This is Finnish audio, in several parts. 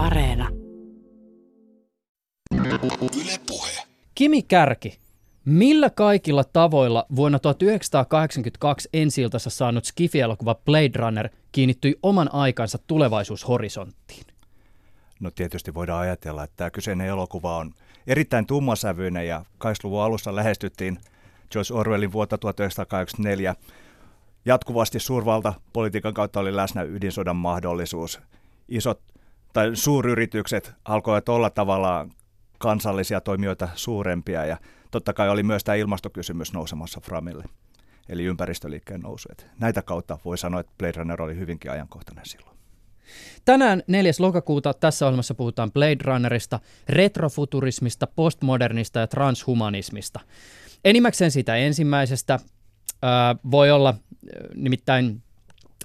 Areena. Yle Puhe. Kimi Kärki. Millä kaikilla tavoilla vuonna 1982 ensi saanut Skifi-elokuva Blade Runner kiinnittyi oman aikansa tulevaisuushorisonttiin? No tietysti voidaan ajatella, että tämä kyseinen elokuva on erittäin tummasävyinen ja 80-luvun alussa lähestyttiin George Orwellin vuotta 1984. Jatkuvasti suurvalta politiikan kautta oli läsnä ydinsodan mahdollisuus. Isot tai suuryritykset alkoivat olla tavallaan kansallisia toimijoita suurempia ja totta kai oli myös tämä ilmastokysymys nousemassa Framille, eli ympäristöliikkeen nousu. Et näitä kautta voi sanoa, että Blade Runner oli hyvinkin ajankohtainen silloin. Tänään 4. lokakuuta tässä ohjelmassa puhutaan Blade Runnerista, retrofuturismista, postmodernista ja transhumanismista. Enimmäkseen sitä ensimmäisestä äh, voi olla äh, nimittäin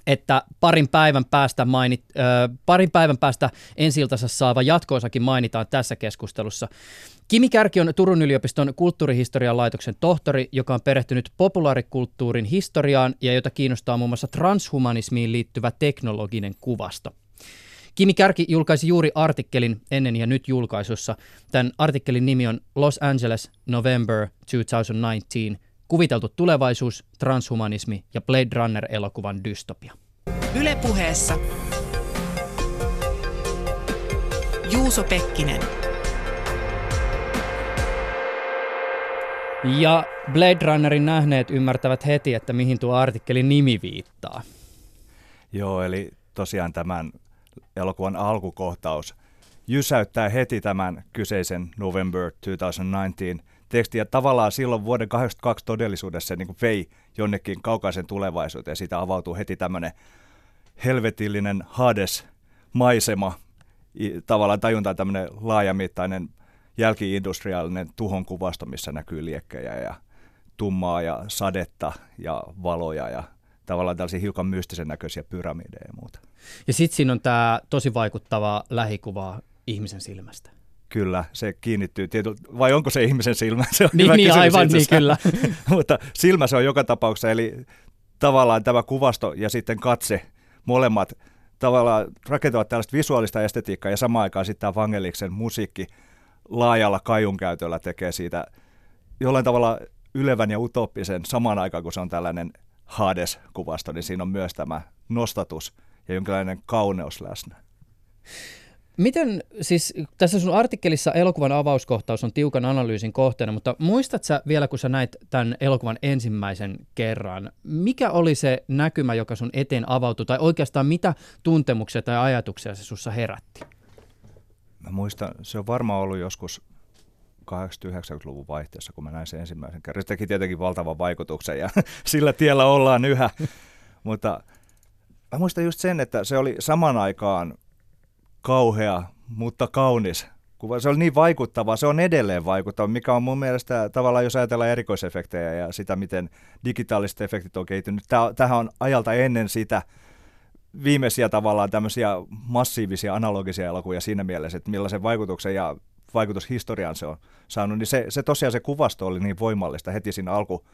että parin päivän päästä, mainit, äh, parin päivän päästä ensiltansa saava jatkoosakin mainitaan tässä keskustelussa. Kimi Kärki on Turun yliopiston kulttuurihistorian laitoksen tohtori, joka on perehtynyt populaarikulttuurin historiaan ja jota kiinnostaa muun muassa transhumanismiin liittyvä teknologinen kuvasto. Kimi Kärki julkaisi juuri artikkelin ennen ja nyt julkaisussa. Tämän artikkelin nimi on Los Angeles November 2019, kuviteltu tulevaisuus, transhumanismi ja Blade Runner-elokuvan dystopia. Ylepuheessa Juuso Pekkinen. Ja Blade Runnerin nähneet ymmärtävät heti, että mihin tuo artikkelin nimi viittaa. Joo, eli tosiaan tämän elokuvan alkukohtaus jysäyttää heti tämän kyseisen November 2019 teksti. Ja tavallaan silloin vuoden 82 todellisuudessa se niin kuin vei jonnekin kaukaisen tulevaisuuteen. Siitä avautuu heti tämmöinen helvetillinen Hades-maisema, tavallaan tajuntaa tämmöinen laajamittainen jälkiindustriaalinen tuhon kuvasto, missä näkyy liekkejä ja tummaa ja sadetta ja valoja ja tavallaan tällaisia hiukan mystisen näköisiä pyramideja ja muuta. Ja sitten siinä on tämä tosi vaikuttava lähikuva ihmisen silmästä. Kyllä, se kiinnittyy tietyllä, vai onko se ihmisen silmä? Se on niin, hyvä niin aivan, niin kyllä. Mutta silmä se on joka tapauksessa, eli tavallaan tämä kuvasto ja sitten katse, molemmat tavallaan rakentavat tällaista visuaalista estetiikkaa ja samaan aikaan sitten tämä Vangeliksen musiikki laajalla kajun käytöllä tekee siitä jollain tavalla ylevän ja utopisen samaan aikaan, kun se on tällainen Hades-kuvasto, niin siinä on myös tämä nostatus ja jonkinlainen kauneus läsnä. Miten, siis tässä sun artikkelissa elokuvan avauskohtaus on tiukan analyysin kohteena, mutta muistat sä vielä, kun sä näit tämän elokuvan ensimmäisen kerran, mikä oli se näkymä, joka sun eteen avautui, tai oikeastaan mitä tuntemuksia tai ajatuksia se sussa herätti? Mä muistan, se on varmaan ollut joskus 80-90-luvun vaihteessa, kun mä näin sen ensimmäisen kerran. Se teki tietenkin valtavan vaikutuksen ja sillä tiellä ollaan yhä. Mutta mä muistan just sen, että se oli saman aikaan kauhea, mutta kaunis kuva. Se oli niin vaikuttava, se on edelleen vaikuttava, mikä on mun mielestä tavallaan, jos ajatellaan erikoisefektejä ja sitä, miten digitaaliset efektit on kehittynyt. Tähän on ajalta ennen sitä viimeisiä tavallaan tämmöisiä massiivisia analogisia elokuvia siinä mielessä, että millaisen vaikutuksen ja vaikutushistorian se on saanut, niin se, se tosiaan se kuvasto oli niin voimallista heti siinä alku,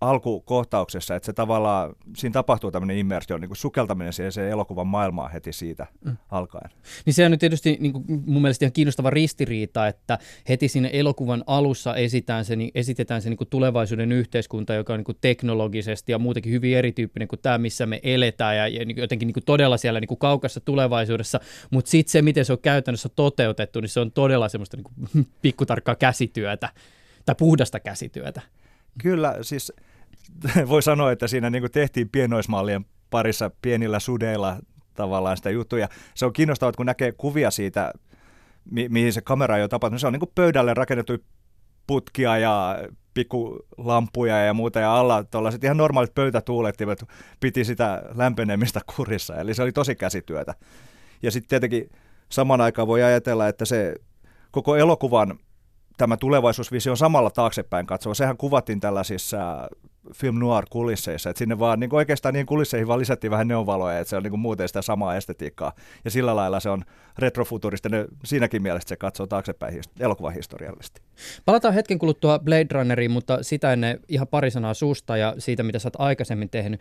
alkukohtauksessa, että se tavallaan, siinä tapahtuu tämmöinen immersio, niin kuin sukeltaminen siihen se elokuvan maailmaan heti siitä mm. alkaen. Niin se on nyt tietysti niin kuin mun mielestä ihan kiinnostava ristiriita, että heti siinä elokuvan alussa esitään se, niin esitetään se niin kuin tulevaisuuden yhteiskunta, joka on niin kuin teknologisesti ja muutenkin hyvin erityyppinen kuin tämä, missä me eletään ja, ja niin kuin jotenkin niin kuin todella siellä niin kuin kaukassa tulevaisuudessa, mutta sitten se, miten se on käytännössä toteutettu, niin se on todella semmoista niin kuin pikkutarkkaa käsityötä tai puhdasta käsityötä. Kyllä, siis voi sanoa, että siinä niin kuin tehtiin pienoismallien parissa pienillä sudeilla tavallaan sitä juttuja. Se on kiinnostavaa, kun näkee kuvia siitä, mi- mihin se kamera jo tapahtunut. Se on niin kuin pöydälle rakennettu putkia ja pikkulampuja ja muuta, ja alla tuollaiset ihan normaalit pöytätuulettimet piti sitä lämpenemistä kurissa, eli se oli tosi käsityötä. Ja sitten tietenkin saman aikaan voi ajatella, että se koko elokuvan tämä tulevaisuusvisio on samalla taaksepäin katsova. Sehän kuvattiin tällaisissa film noir kulisseissa, että sinne vaan niin oikeastaan niin kulisseihin vaan lisättiin vähän neonvaloja, että se on niin kuin muuten sitä samaa estetiikkaa. Ja sillä lailla se on retrofuturistinen siinäkin mielessä se katsoo taaksepäin elokuvahistoriallisesti. Palataan hetken kuluttua Blade Runneriin, mutta sitä ennen ihan pari sanaa susta ja siitä, mitä sä oot aikaisemmin tehnyt.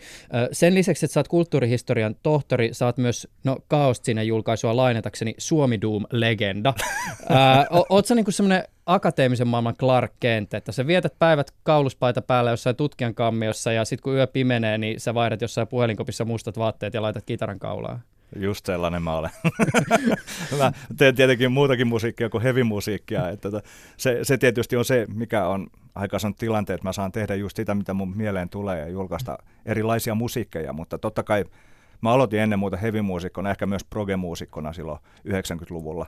Sen lisäksi, että sä oot kulttuurihistorian tohtori, sä oot myös, no Kaost sinne julkaisua lainatakseni, Suomi Doom-legenda. oot sä niinku semmoinen akateemisen maailman Clark Kent, että sä vietät päivät kauluspaita päällä jossain tutkijan kammiossa ja sitten kun yö pimenee, niin sä vaihdat jossain puhelinkopissa mustat vaatteet ja laitat kitaran kaulaa. Just sellainen mä olen. mä teen tietenkin muutakin musiikkia kuin heavy-musiikkia. Että tota, se, se tietysti on se, mikä on aikaisemmin tilanteet, mä saan tehdä just sitä, mitä mun mieleen tulee ja julkaista erilaisia musiikkeja, mutta totta kai mä aloitin ennen muuta heavy-muusikkona, ehkä myös proge-muusikkona silloin 90-luvulla.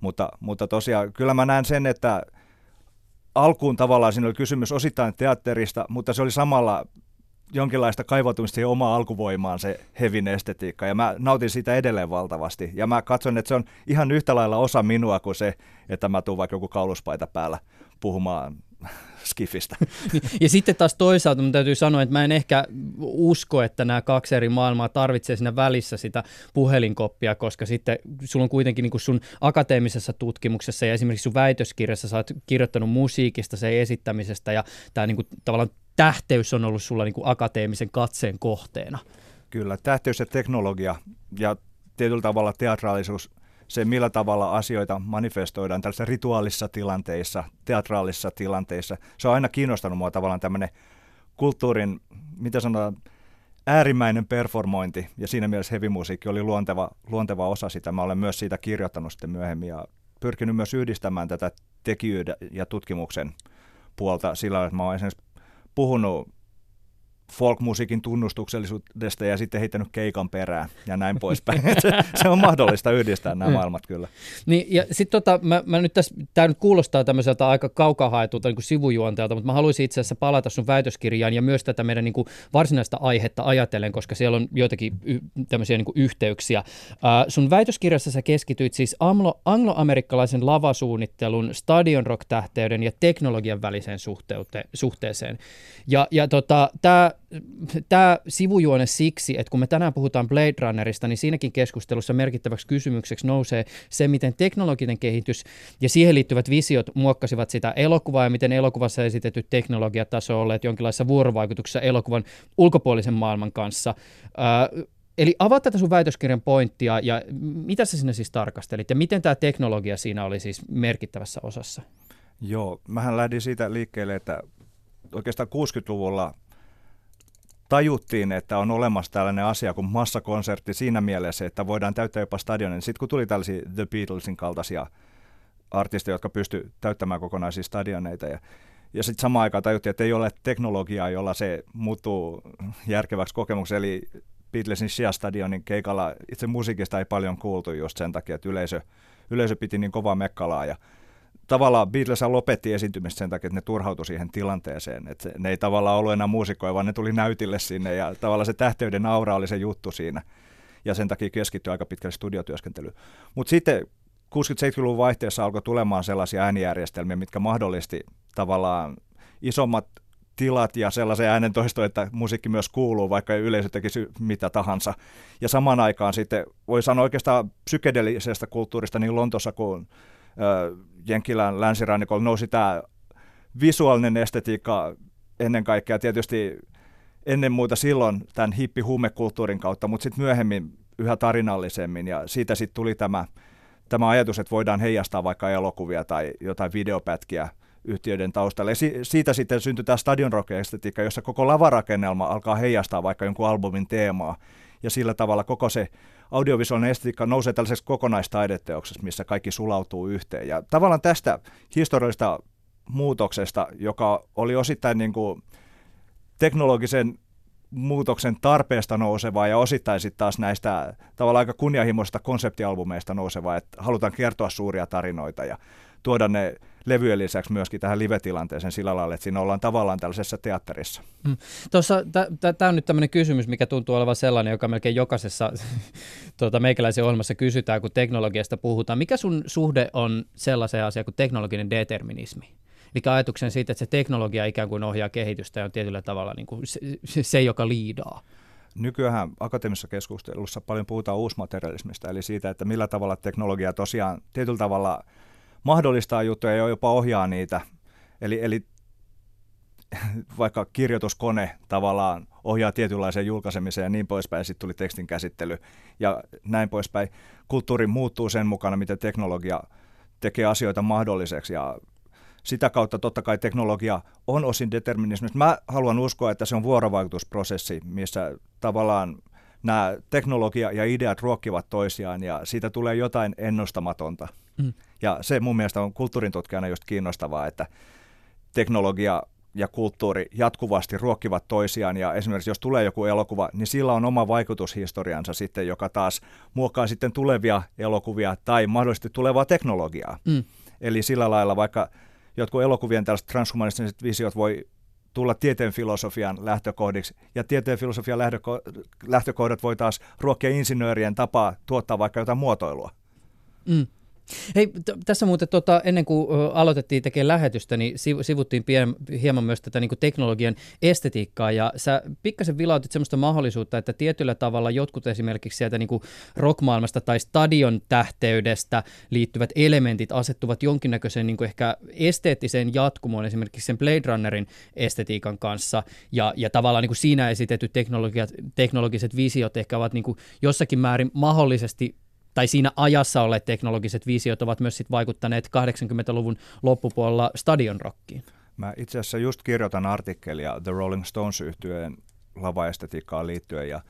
Mutta, mutta tosiaan kyllä mä näen sen, että alkuun tavallaan siinä oli kysymys osittain teatterista, mutta se oli samalla jonkinlaista kaivautumista siihen omaan alkuvoimaan se hevin estetiikka, ja mä nautin siitä edelleen valtavasti. Ja mä katson, että se on ihan yhtä lailla osa minua kuin se, että mä tuun vaikka joku kauluspaita päällä puhumaan skifistä. Ja sitten taas toisaalta mun täytyy sanoa, että mä en ehkä usko, että nämä kaksi eri maailmaa tarvitsee siinä välissä sitä puhelinkoppia, koska sitten sulla on kuitenkin niin kuin sun akateemisessa tutkimuksessa ja esimerkiksi sun väitöskirjassa sä oot kirjoittanut musiikista, sen esittämisestä ja tämä niin kuin tavallaan tähteys on ollut sulla niin kuin akateemisen katseen kohteena. Kyllä, tähteys ja teknologia ja tietyllä tavalla teatraalisuus, se millä tavalla asioita manifestoidaan tällaisissa rituaalissa tilanteissa, teatraalisissa tilanteissa. Se on aina kiinnostanut mua tavallaan tämmöinen kulttuurin, mitä sanotaan, äärimmäinen performointi, ja siinä mielessä hevimusiikki oli luonteva, luonteva osa sitä. Mä olen myös siitä kirjoittanut sitten myöhemmin, ja pyrkinyt myös yhdistämään tätä tekijyyden ja tutkimuksen puolta sillä että mä olen esimerkiksi puhunut folkmusiikin tunnustuksellisuudesta ja sitten heittänyt keikan perään ja näin poispäin. se, se on mahdollista yhdistää nämä mm. maailmat kyllä. Niin, ja sitten tota, mä, mä nyt tässä, tämä nyt kuulostaa tämmöiseltä aika kaukaa haetulta niin sivujuonteelta, mutta mä haluaisin itse asiassa palata sun väitöskirjaan ja myös tätä meidän niin kuin varsinaista aihetta ajatellen, koska siellä on joitakin y- tämmöisiä niin kuin yhteyksiä. Uh, sun väitöskirjassa sä keskityit siis anglo- angloamerikkalaisen lavasuunnittelun, stadion rock-tähteyden ja teknologian väliseen suhteute- suhteeseen. Ja, ja tota, tämä tämä sivujuone siksi, että kun me tänään puhutaan Blade Runnerista, niin siinäkin keskustelussa merkittäväksi kysymykseksi nousee se, miten teknologinen kehitys ja siihen liittyvät visiot muokkasivat sitä elokuvaa ja miten elokuvassa esitetyt teknologiataso olleet jonkinlaisessa vuorovaikutuksessa elokuvan ulkopuolisen maailman kanssa. Äh, Eli avaa tätä sun väitöskirjan pointtia ja mitä sä sinne siis tarkastelit ja miten tämä teknologia siinä oli siis merkittävässä osassa? Joo, mähän lähdin siitä liikkeelle, että oikeastaan 60-luvulla tajuttiin, että on olemassa tällainen asia kuin massakonsertti siinä mielessä, että voidaan täyttää jopa stadionin. Sitten kun tuli tällaisia The Beatlesin kaltaisia artisteja, jotka pysty täyttämään kokonaisia stadioneita ja ja sitten samaan aikaan tajuttiin, että ei ole teknologiaa, jolla se muuttuu järkeväksi kokemukseksi. Eli Beatlesin Shea Stadionin keikalla itse musiikista ei paljon kuultu just sen takia, että yleisö, yleisö piti niin kovaa mekkalaa. Ja tavallaan Beatles lopetti esiintymistä sen takia, että ne turhautui siihen tilanteeseen. Että ne ei tavallaan ollut enää muusikkoja, vaan ne tuli näytille sinne ja tavallaan se tähteyden aura oli se juttu siinä. Ja sen takia keskittyi aika pitkälle studiotyöskentelyyn. Mutta sitten 60-70-luvun vaihteessa alkoi tulemaan sellaisia äänijärjestelmiä, mitkä mahdollisti tavallaan isommat tilat ja sellaisen äänen toisto, että musiikki myös kuuluu, vaikka yleisö tekisi mitä tahansa. Ja samaan aikaan sitten voi sanoa oikeastaan psykedeellisestä kulttuurista niin Lontossa kuin Jenkilän länsirannikolla nousi tämä visuaalinen estetiikka ennen kaikkea tietysti ennen muuta silloin tämän hippi-huumekulttuurin kautta, mutta sitten myöhemmin yhä tarinallisemmin ja siitä sitten tuli tämä, tämä ajatus, että voidaan heijastaa vaikka elokuvia tai jotain videopätkiä yhtiöiden taustalle. Ja si- siitä sitten syntyi tämä stadion rock-estetiikka, jossa koko lavarakennelma alkaa heijastaa vaikka jonkun albumin teemaa ja sillä tavalla koko se audiovisuaalinen estetiikka nousee tällaiseksi kokonaistaideteoksessa, missä kaikki sulautuu yhteen. Ja tavallaan tästä historiallisesta muutoksesta, joka oli osittain niin kuin teknologisen muutoksen tarpeesta nousevaa ja osittain sitten taas näistä tavallaan aika kunnianhimoisista konseptialbumeista nousevaa, että halutaan kertoa suuria tarinoita ja tuoda ne levyjen lisäksi myöskin tähän live-tilanteeseen sillä lailla, että siinä ollaan tavallaan tällaisessa teatterissa. Mm. Tämä on nyt tämmöinen kysymys, mikä tuntuu olevan sellainen, joka melkein jokaisessa tuota, meikäläisen ohjelmassa kysytään, kun teknologiasta puhutaan. Mikä sun suhde on sellaiseen asiaan kuin teknologinen determinismi? Eli ajatuksen siitä, että se teknologia ikään kuin ohjaa kehitystä ja on tietyllä tavalla niin kuin se, se, joka liidaa. Nykyään akateemisessa keskustelussa paljon puhutaan uusmaterialismista, eli siitä, että millä tavalla teknologia tosiaan tietyllä tavalla mahdollistaa juttuja ja jopa ohjaa niitä. Eli, eli vaikka kirjoituskone tavallaan ohjaa tietynlaiseen julkaisemiseen ja niin poispäin, sitten tuli tekstin käsittely ja näin poispäin. Kulttuuri muuttuu sen mukana, miten teknologia tekee asioita mahdolliseksi ja sitä kautta totta kai teknologia on osin determinismi. Mä haluan uskoa, että se on vuorovaikutusprosessi, missä tavallaan nämä teknologia ja ideat ruokkivat toisiaan ja siitä tulee jotain ennustamatonta. Mm. Ja se mun mielestä on kulttuurin tutkijana just kiinnostavaa, että teknologia ja kulttuuri jatkuvasti ruokkivat toisiaan ja esimerkiksi jos tulee joku elokuva, niin sillä on oma vaikutushistoriansa sitten, joka taas muokkaa sitten tulevia elokuvia tai mahdollisesti tulevaa teknologiaa. Mm. Eli sillä lailla vaikka jotkut elokuvien tällaiset transhumanistiset visiot voi tulla tieteen filosofian lähtökohdiksi, ja tieteen filosofian lähtökohdat voi taas ruokkia insinöörien tapaa tuottaa vaikka jotain muotoilua. Mm. Hei, t- tässä muuten tota, ennen kuin aloitettiin tekemään lähetystä, niin sivuttiin pien, hieman myös tätä niin teknologian estetiikkaa, ja sä pikkasen vilautit sellaista mahdollisuutta, että tietyllä tavalla jotkut esimerkiksi sieltä niin rockmaailmasta tai stadion tähteydestä liittyvät elementit asettuvat jonkinnäköiseen niin ehkä esteettiseen jatkumoon esimerkiksi sen Blade Runnerin estetiikan kanssa, ja, ja tavallaan niin siinä esitetyt teknologiat, teknologiset visiot ehkä ovat niin jossakin määrin mahdollisesti tai siinä ajassa olleet teknologiset visiot ovat myös sit vaikuttaneet 80-luvun loppupuolella stadion rockiin. Mä itse asiassa just kirjoitan artikkelia The Rolling Stones yhtyeen lavaestetiikkaan liittyen ja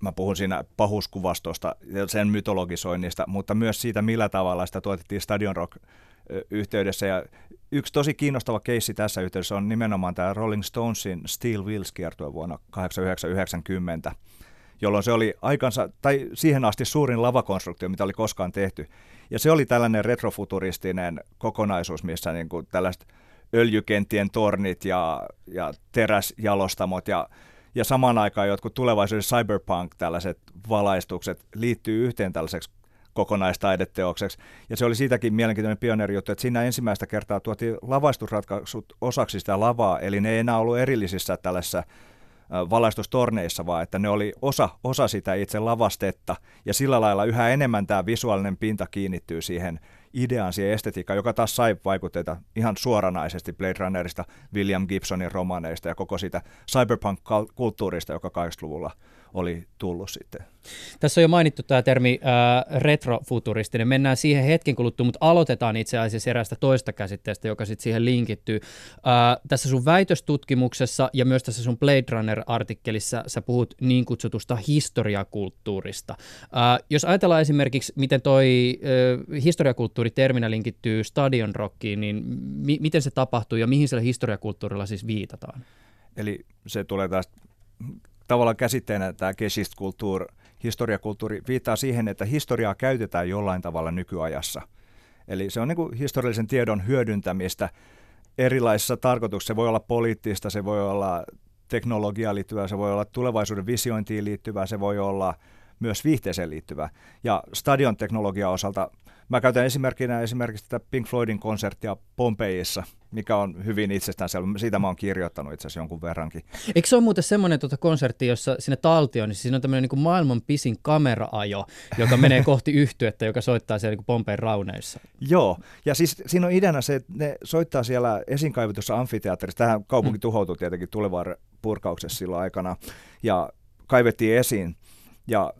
mä puhun siinä pahuskuvastosta ja sen mytologisoinnista, mutta myös siitä, millä tavalla sitä tuotettiin Stadion Rock yhteydessä. Ja yksi tosi kiinnostava keissi tässä yhteydessä on nimenomaan tämä Rolling Stonesin Steel Wheels kiertue vuonna 1990 jolloin se oli aikansa, tai siihen asti suurin lavakonstruktio, mitä oli koskaan tehty. Ja se oli tällainen retrofuturistinen kokonaisuus, missä niin kuin tällaiset öljykenttien tornit ja, ja teräsjalostamot ja, ja samaan aikaan jotkut tulevaisuuden cyberpunk tällaiset valaistukset liittyy yhteen tällaiseksi kokonaistaideteokseksi. Ja se oli siitäkin mielenkiintoinen pioneerijuttu, että siinä ensimmäistä kertaa tuotiin lavaistusratkaisut osaksi sitä lavaa, eli ne ei enää ollut erillisissä tällaisessa valaistustorneissa, vaan että ne oli osa, osa sitä itse lavastetta, ja sillä lailla yhä enemmän tämä visuaalinen pinta kiinnittyy siihen ideaan, siihen estetiikkaan, joka taas sai vaikutteita ihan suoranaisesti Blade Runnerista, William Gibsonin romaneista ja koko siitä cyberpunk-kulttuurista, joka 80-luvulla oli tullut sitten. Tässä on jo mainittu tämä termi äh, retrofuturistinen. Mennään siihen hetken kuluttua, mutta aloitetaan itse asiassa eräästä toista käsitteestä, joka sitten siihen linkittyy. Äh, tässä sun väitöstutkimuksessa ja myös tässä sun Blade Runner-artikkelissa sä puhut niin kutsutusta historiakulttuurista. Äh, jos ajatellaan esimerkiksi, miten toi äh, historiakulttuuriterminä linkittyy stadion rockiin, niin mi- miten se tapahtuu ja mihin sillä historiakulttuurilla siis viitataan? Eli se tulee taas tavallaan käsitteenä tämä geschichtkultur, historiakulttuuri, viittaa siihen, että historiaa käytetään jollain tavalla nykyajassa. Eli se on niin kuin historiallisen tiedon hyödyntämistä erilaisissa tarkoituksissa. Se voi olla poliittista, se voi olla teknologiaan liittyvää, se voi olla tulevaisuuden visiointiin liittyvää, se voi olla myös viihteeseen liittyvää. Ja stadion teknologia osalta Mä käytän esimerkkinä esimerkiksi tätä Pink Floydin konserttia Pompeissa, mikä on hyvin itsestäänselvä. Siitä mä oon kirjoittanut itse asiassa jonkun verrankin. Eikö se ole muuten semmoinen tuota konsertti, jossa sinne taltioon, niin siinä on tämmöinen niin maailman pisin kameraajo, joka menee kohti yhtyettä, joka soittaa siellä niin Pompeen rauneissa. Joo, ja siis siinä on ideana se, että ne soittaa siellä esinkaivetussa amfiteatterissa. Tähän kaupunki mm. tuhoutui tietenkin tulevaan purkauksessa silloin aikana, ja kaivettiin esiin. Ja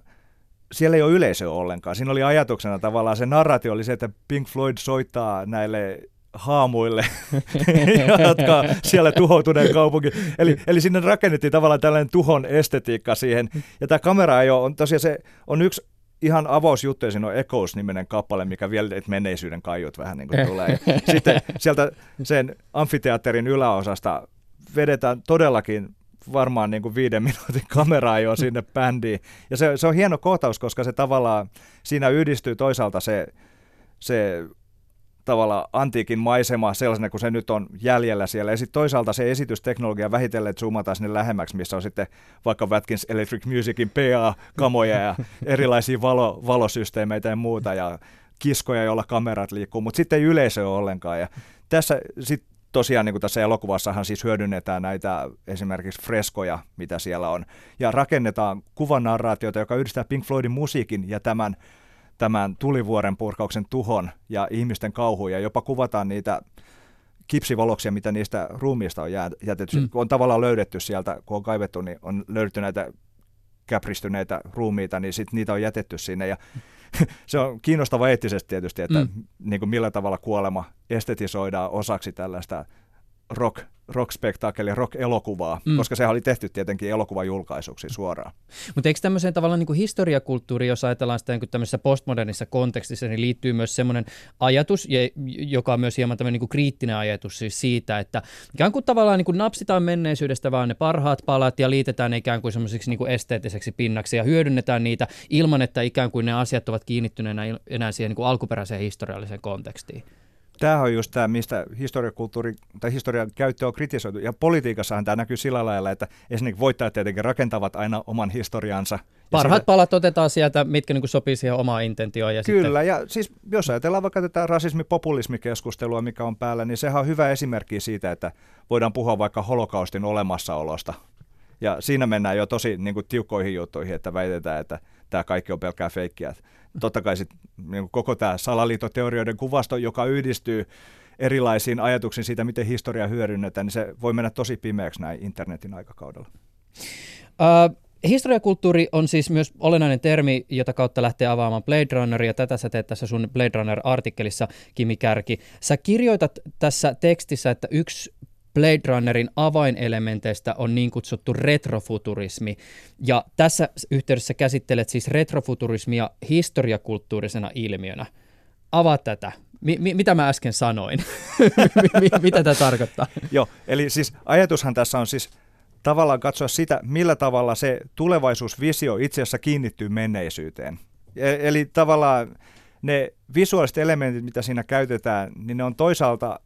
siellä ei ole yleisöä ollenkaan. Siinä oli ajatuksena tavallaan se narratio oli se, että Pink Floyd soittaa näille haamuille, jotka siellä tuhoutuneen kaupunki. Eli, eli sinne rakennettiin tavallaan tällainen tuhon estetiikka siihen. Ja tämä kamera ei ole, on tosiaan se on yksi ihan avausjuttu, ja siinä on Echoes-niminen kappale, mikä vielä että menneisyyden kaiut vähän niin kuin tulee. sitten sieltä sen amfiteatterin yläosasta vedetään todellakin varmaan niin kuin viiden minuutin kameraa jo sinne bändiin. Ja se, se on hieno kohtaus, koska se tavallaan, siinä yhdistyy toisaalta se, se tavalla antiikin maisema sellaisena kuin se nyt on jäljellä siellä. Ja sitten toisaalta se esitysteknologia vähitellen zoomataan sinne lähemmäksi, missä on sitten vaikka Watkins Electric Musicin PA-kamoja ja erilaisia valo, valosysteemeitä ja muuta ja kiskoja, joilla kamerat liikkuu, mutta sitten ei yleisö ole ollenkaan. Ja tässä sitten tosiaan niin kuin tässä elokuvassahan siis hyödynnetään näitä esimerkiksi freskoja, mitä siellä on, ja rakennetaan kuvanarraatiota, joka yhdistää Pink Floydin musiikin ja tämän, tämän tulivuoren purkauksen tuhon ja ihmisten kauhuja, ja jopa kuvataan niitä kipsivaloksia, mitä niistä ruumiista on jätetty. Mm. On tavallaan löydetty sieltä, kun on kaivettu, niin on löydetty näitä käpristyneitä ruumiita, niin sit niitä on jätetty sinne. Ja se on kiinnostava eettisesti tietysti, että mm. niin kuin millä tavalla kuolema estetisoidaan osaksi tällaista rock rock-spektaakelia, rock-elokuvaa, mm. koska sehän oli tehty tietenkin elokuvajulkaisuksi suoraan. Mutta eikö tämmöiseen tavallaan niin kuin historiakulttuuriin, jos ajatellaan sitä niin tämmöisessä postmodernissa kontekstissa, niin liittyy myös semmoinen ajatus, joka on myös hieman tämmöinen niin kuin kriittinen ajatus siis siitä, että ikään kuin tavallaan niin kuin napsitaan menneisyydestä vaan ne parhaat palat ja liitetään ne ikään kuin semmoiseksi niin kuin esteettiseksi pinnaksi ja hyödynnetään niitä ilman, että ikään kuin ne asiat ovat kiinnittyneenä enää siihen niin kuin alkuperäiseen historialliseen kontekstiin. Tämä on just tämä, mistä historiakulttuuri tai historian käyttö on kritisoitu. Ja politiikassahan tämä näkyy sillä lailla, että esimerkiksi voittajat tietenkin rakentavat aina oman historiansa. Parhaat sitä... palat otetaan sieltä, mitkä niin sopii siihen omaan intentioon. Ja Kyllä, sitten... ja siis jos ajatellaan vaikka tätä rasismi-populismikeskustelua, mikä on päällä, niin sehän on hyvä esimerkki siitä, että voidaan puhua vaikka holokaustin olemassaolosta. Ja siinä mennään jo tosi niin kuin, tiukkoihin juttuihin, että väitetään, että tämä kaikki on pelkkää feikkiä totta kai sit, niin koko tämä salaliittoteorioiden kuvasto, joka yhdistyy erilaisiin ajatuksiin siitä, miten historia hyödynnetään, niin se voi mennä tosi pimeäksi näin internetin aikakaudella. Uh, historiakulttuuri on siis myös olennainen termi, jota kautta lähtee avaamaan Blade Runner, ja tätä sä teet tässä sun Blade Runner-artikkelissa, Kimi Kärki. Sä kirjoitat tässä tekstissä, että yksi Blade Runnerin avainelementeistä on niin kutsuttu retrofuturismi. Ja tässä yhteydessä käsittelet siis retrofuturismia historiakulttuurisena ilmiönä. Avaa tätä. Mi- mi- mitä mä äsken sanoin? mitä tämä tarkoittaa? Joo, eli siis ajatushan tässä on siis tavallaan katsoa sitä, millä tavalla se tulevaisuusvisio itse asiassa kiinnittyy menneisyyteen. E- eli tavallaan ne visuaaliset elementit, mitä siinä käytetään, niin ne on toisaalta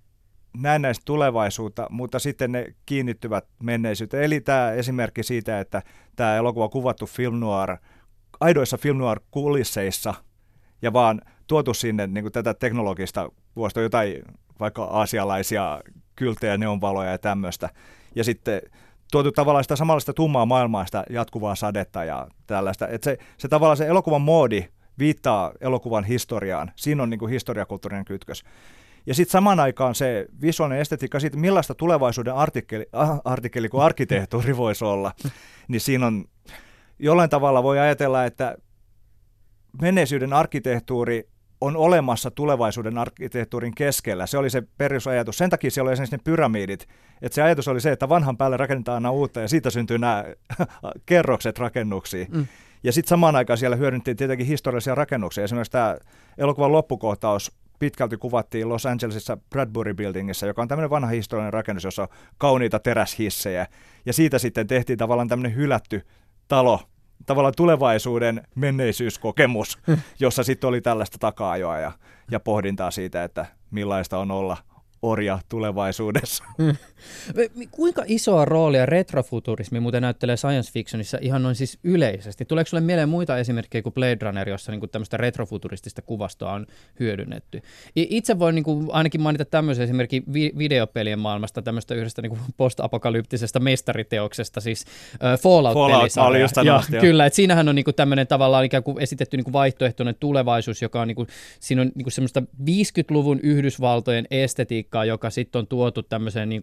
näennäistä tulevaisuutta, mutta sitten ne kiinnittyvät menneisyyteen. Eli tämä esimerkki siitä, että tämä elokuva on kuvattu film noir, aidoissa film noir kulisseissa ja vaan tuotu sinne niin kuin tätä teknologista vuosta jotain vaikka aasialaisia kyltejä, neonvaloja ja tämmöistä. Ja sitten tuotu tavallaan sitä samanlaista tummaa maailmaa, sitä jatkuvaa sadetta ja tällaista. Että se, se tavallaan se elokuvan moodi viittaa elokuvan historiaan. Siinä on niin kuin historiakulttuurinen kytkös. Ja sitten samaan aikaan se visuaalinen estetiikka siitä, millaista tulevaisuuden artikkeli, artikkeli kuin arkkitehtuuri voisi olla, niin siinä on jollain tavalla voi ajatella, että menneisyyden arkkitehtuuri on olemassa tulevaisuuden arkkitehtuurin keskellä. Se oli se perusajatus. Sen takia siellä oli esimerkiksi ne pyramidit. Että se ajatus oli se, että vanhan päälle rakennetaan aina uutta ja siitä syntyy nämä kerrokset rakennuksiin. Mm. Ja sitten samaan aikaan siellä hyödynnettiin tietenkin historiallisia rakennuksia. Esimerkiksi tämä elokuvan loppukohtaus pitkälti kuvattiin Los Angelesissa Bradbury Buildingissa, joka on tämmöinen vanha historiallinen rakennus, jossa on kauniita teräshissejä. Ja siitä sitten tehtiin tavallaan tämmöinen hylätty talo, tavallaan tulevaisuuden menneisyyskokemus, jossa sitten oli tällaista takaajoa ja, ja pohdintaa siitä, että millaista on olla orja tulevaisuudessa. Mm. Kuinka isoa roolia retrofuturismi muuten näyttelee science fictionissa ihan noin siis yleisesti? Tuleeko sinulle mieleen muita esimerkkejä kuin Blade Runner, jossa niin kuin tämmöistä retrofuturistista kuvastoa on hyödynnetty? Itse voin niin kuin ainakin mainita tämmöisen esimerkin vi- videopelien maailmasta, tämmöistä yhdestä niin kuin post-apokalyptisesta mestariteoksesta, siis uh, Fallout-pelisarja. Fallout just Joo, kyllä, että siinähän on niin kuin tämmöinen tavallaan ikään kuin esitetty niin kuin vaihtoehtoinen tulevaisuus, joka on, niin kuin, siinä on niin kuin semmoista 50-luvun Yhdysvaltojen estetiikkaa, tekniikkaa, joka sitten on tuotu tämmöiseen niin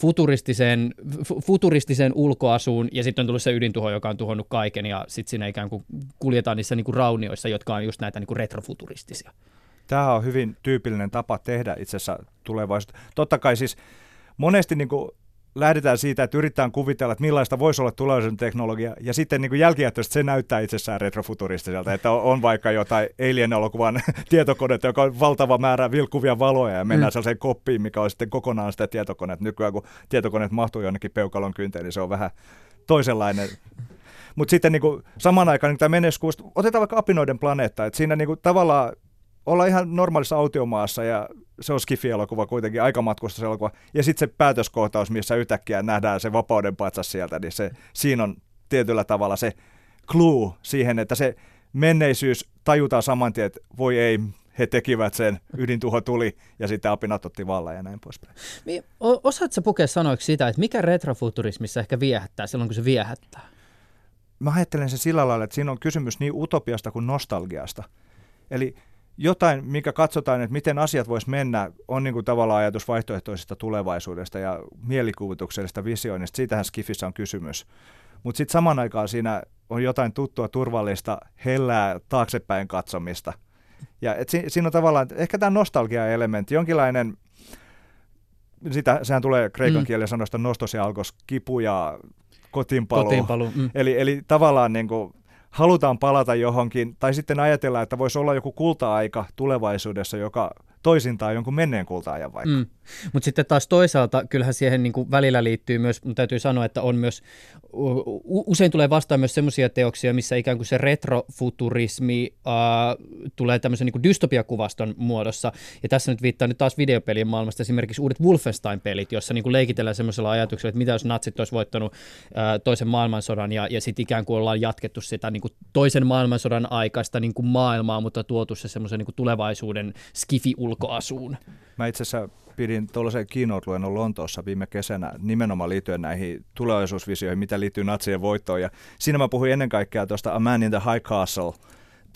futuristiseen, futuristiseen ulkoasuun, ja sitten on tullut se ydintuho, joka on tuhonnut kaiken, ja sitten siinä ikään kuin kuljetaan niissä niin kuin raunioissa, jotka on just näitä niin kuin retrofuturistisia. Tämä on hyvin tyypillinen tapa tehdä itse asiassa tulevaisuutta. Totta kai siis monesti niin kuin lähdetään siitä, että yritetään kuvitella, että millaista voisi olla tulevaisuuden teknologia, ja sitten niin jälkijättöisesti se näyttää itsessään retrofuturistiselta, että on vaikka jotain Alien-elokuvan tietokonetta, joka on valtava määrä vilkkuvia valoja, ja mennään mm. sellaiseen koppiin, mikä on sitten kokonaan sitä tietokoneet. Nykyään kun tietokoneet mahtuu jonnekin peukalon kynteen, niin se on vähän toisenlainen mutta sitten niin kuin, samaan aikaan niin tämä menneiskuus, otetaan vaikka apinoiden planeetta, että siinä niin kuin, tavallaan olla ihan normaalissa autiomaassa ja se on skifi-elokuva kuitenkin, aikamatkusta elokuva. Ja sitten se päätöskohtaus, missä yhtäkkiä nähdään se vapauden patsas sieltä, niin se, siinä on tietyllä tavalla se clue siihen, että se menneisyys tajutaan saman tien, että voi ei, he tekivät sen, ydintuho tuli ja sitten apinat otti vallan ja näin poispäin. Osaatko pukea sanoiksi sitä, että mikä retrofuturismissa ehkä viehättää silloin, kun se viehättää? Mä ajattelen sen sillä lailla, että siinä on kysymys niin utopiasta kuin nostalgiasta. Eli jotain, mikä katsotaan, että miten asiat vois mennä, on niin kuin tavallaan ajatus vaihtoehtoisesta tulevaisuudesta ja mielikuvituksellisesta visioinnista. Siitähän Skifissä on kysymys. Mutta sitten saman aikaan siinä on jotain tuttua, turvallista, hellää, taaksepäin katsomista. Ja et si- siinä on tavallaan, ehkä tämä nostalgia-elementti, jonkinlainen, sitä, sehän tulee kreikan mm. kielen sanoista nostos ja alkos, kipu ja kotiinpalu. kotiinpalu mm. eli, eli tavallaan niin kuin, halutaan palata johonkin, tai sitten ajatellaan, että voisi olla joku kulta-aika tulevaisuudessa, joka toisintaan jonkun menneen kulta-ajan vaikka. Mm. Mutta sitten taas toisaalta kyllähän siihen niin kuin välillä liittyy myös, täytyy sanoa, että on myös, usein tulee vastaan myös semmoisia teoksia, missä ikään kuin se retrofuturismi äh, tulee tämmöisen niin kuin dystopiakuvaston muodossa. Ja tässä nyt viittaa nyt taas videopelien maailmasta esimerkiksi uudet Wolfenstein-pelit, jossa niin kuin leikitellään semmoisella ajatuksella, että mitä jos natsit olisi voittanut äh, toisen maailmansodan ja, ja sitten ikään kuin ollaan jatkettu sitä niin kuin toisen maailmansodan aikaista niin kuin maailmaa, mutta tuotu se semmoisen niin tulevaisuuden skifi-ulkoasuun. Mä itse asiassa pidin tuollaisen keynote-luennon Lontoossa viime kesänä nimenomaan liittyen näihin tulevaisuusvisioihin, mitä liittyy natsien voittoon. Ja siinä mä puhuin ennen kaikkea tuosta A Man in the High Castle,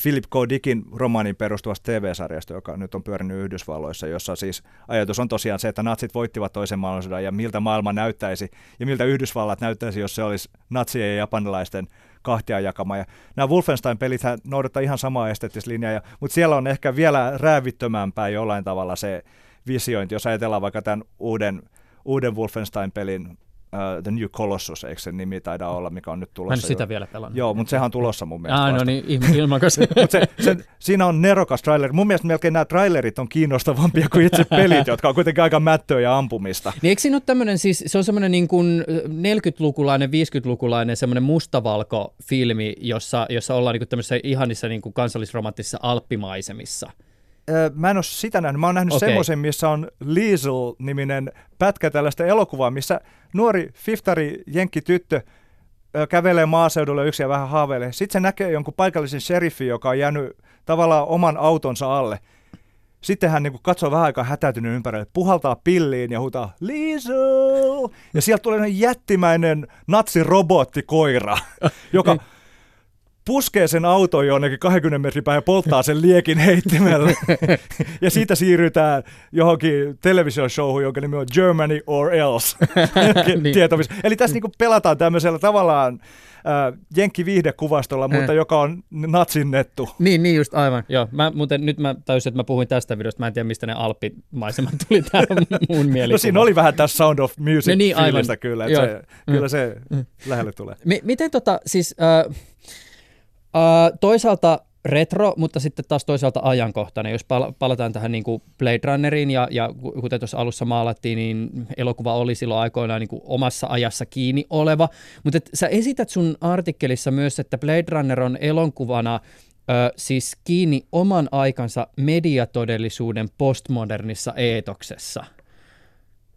Philip K. Dickin romaanin perustuvasta TV-sarjasta, joka nyt on pyörinyt Yhdysvalloissa, jossa siis ajatus on tosiaan se, että natsit voittivat toisen maailmansodan ja miltä maailma näyttäisi ja miltä Yhdysvallat näyttäisi, jos se olisi natsien ja japanilaisten kahtia jakama. Ja nämä Wolfenstein-pelit noudattaa ihan samaa esteettistä linjaa, mutta siellä on ehkä vielä räävittömämpää jollain tavalla se visiointi, jos ajatellaan vaikka tämän uuden, uuden Wolfenstein-pelin uh, The New Colossus, eikö se nimi taida olla, mikä on nyt tulossa? Mä en sitä jo. vielä pelannut. Joo, mutta sehän on tulossa mun mielestä. Ah, no niin, ilmakas. se, se, siinä on nerokas traileri. Mun mielestä melkein nämä trailerit on kiinnostavampia kuin itse pelit, jotka on kuitenkin aika mättöä ja ampumista. Niin eikö siinä ole tämmöinen, siis se on semmoinen niin kuin 40-lukulainen, 50-lukulainen semmoinen mustavalko-filmi, jossa, jossa ollaan niin kuin tämmöisissä ihanissa niin kuin kansallisromanttisissa alppimaisemissa – mä en ole sitä nähnyt. Mä oon nähnyt okay. semmoisen, missä on Liesel-niminen pätkä tällaista elokuvaa, missä nuori fiftari jenkkityttö kävelee maaseudulle yksi ja vähän haaveilee. Sitten se näkee jonkun paikallisen sheriffin, joka on jäänyt tavallaan oman autonsa alle. Sitten hän niin katsoo vähän aikaa hätäytynyt ympärille, puhaltaa pilliin ja huutaa Liesel! Ja sieltä tulee jättimäinen natsiroboottikoira, joka niin puskee sen auton jonnekin 20 metrin päähän ja polttaa sen liekin heittimelle. ja siitä siirrytään johonkin televisioshowhun, jonka nimi on Germany or Else. niin. Eli tässä niinku pelataan tämmöisellä tavallaan äh, jenkki-viihdekuvastolla, eh. mutta joka on natsinnettu. Niin, niin just aivan. Joo, mä, muuten, nyt mä täysin, että mä puhuin tästä videosta, mä en tiedä mistä ne alppimaisemat tuli tähän mun mieli. No siinä oli vähän tässä Sound of Music no niin, aivan. kyllä, että se, mm. kyllä se mm. lähelle tulee. M- miten tota, siis... Äh, Uh, toisaalta retro, mutta sitten taas toisaalta ajankohtainen. Jos pal- palataan tähän niin kuin Blade Runneriin ja, ja kuten tuossa alussa maalattiin, niin elokuva oli silloin aikoinaan niin kuin omassa ajassa kiinni oleva. Mutta sä esität sun artikkelissa myös, että Blade Runner on elonkuvana ö, siis kiinni oman aikansa mediatodellisuuden postmodernissa eetoksessa.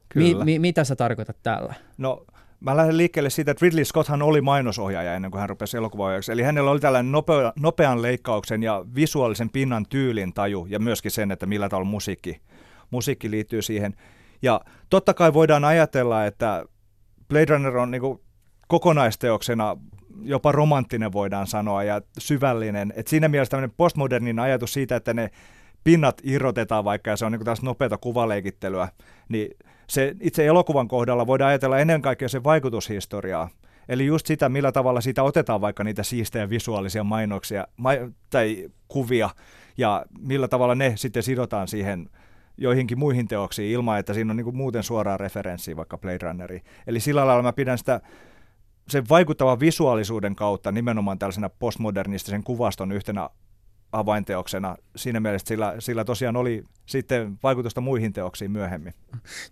Kyllä. Mi- mi- mitä sä tarkoitat tällä? No Mä lähden liikkeelle siitä, että Ridley Scotthan oli mainosohjaaja ennen kuin hän rupesi elokuvaohjaajaksi. Eli hänellä oli tällainen nopea, nopean leikkauksen ja visuaalisen pinnan tyylin taju ja myöskin sen, että millä tavalla musiikki, musiikki liittyy siihen. Ja totta kai voidaan ajatella, että Blade Runner on niin kokonaisteoksena jopa romanttinen voidaan sanoa ja syvällinen. Et siinä mielessä tämmöinen postmodernin ajatus siitä, että ne pinnat irrotetaan vaikka ja se on niin taas nopeata kuvalekittelyä, niin se itse elokuvan kohdalla voidaan ajatella ennen kaikkea sen vaikutushistoriaa. Eli just sitä, millä tavalla siitä otetaan vaikka niitä siistejä visuaalisia mainoksia ma- tai kuvia, ja millä tavalla ne sitten sidotaan siihen joihinkin muihin teoksiin ilman, että siinä on niin muuten suoraa referenssiä vaikka Blade Runneriin. Eli sillä lailla mä pidän sitä sen vaikuttavan visuaalisuuden kautta nimenomaan tällaisena postmodernistisen kuvaston yhtenä avainteoksena siinä mielessä, sillä, sillä tosiaan oli sitten vaikutusta muihin teoksiin myöhemmin.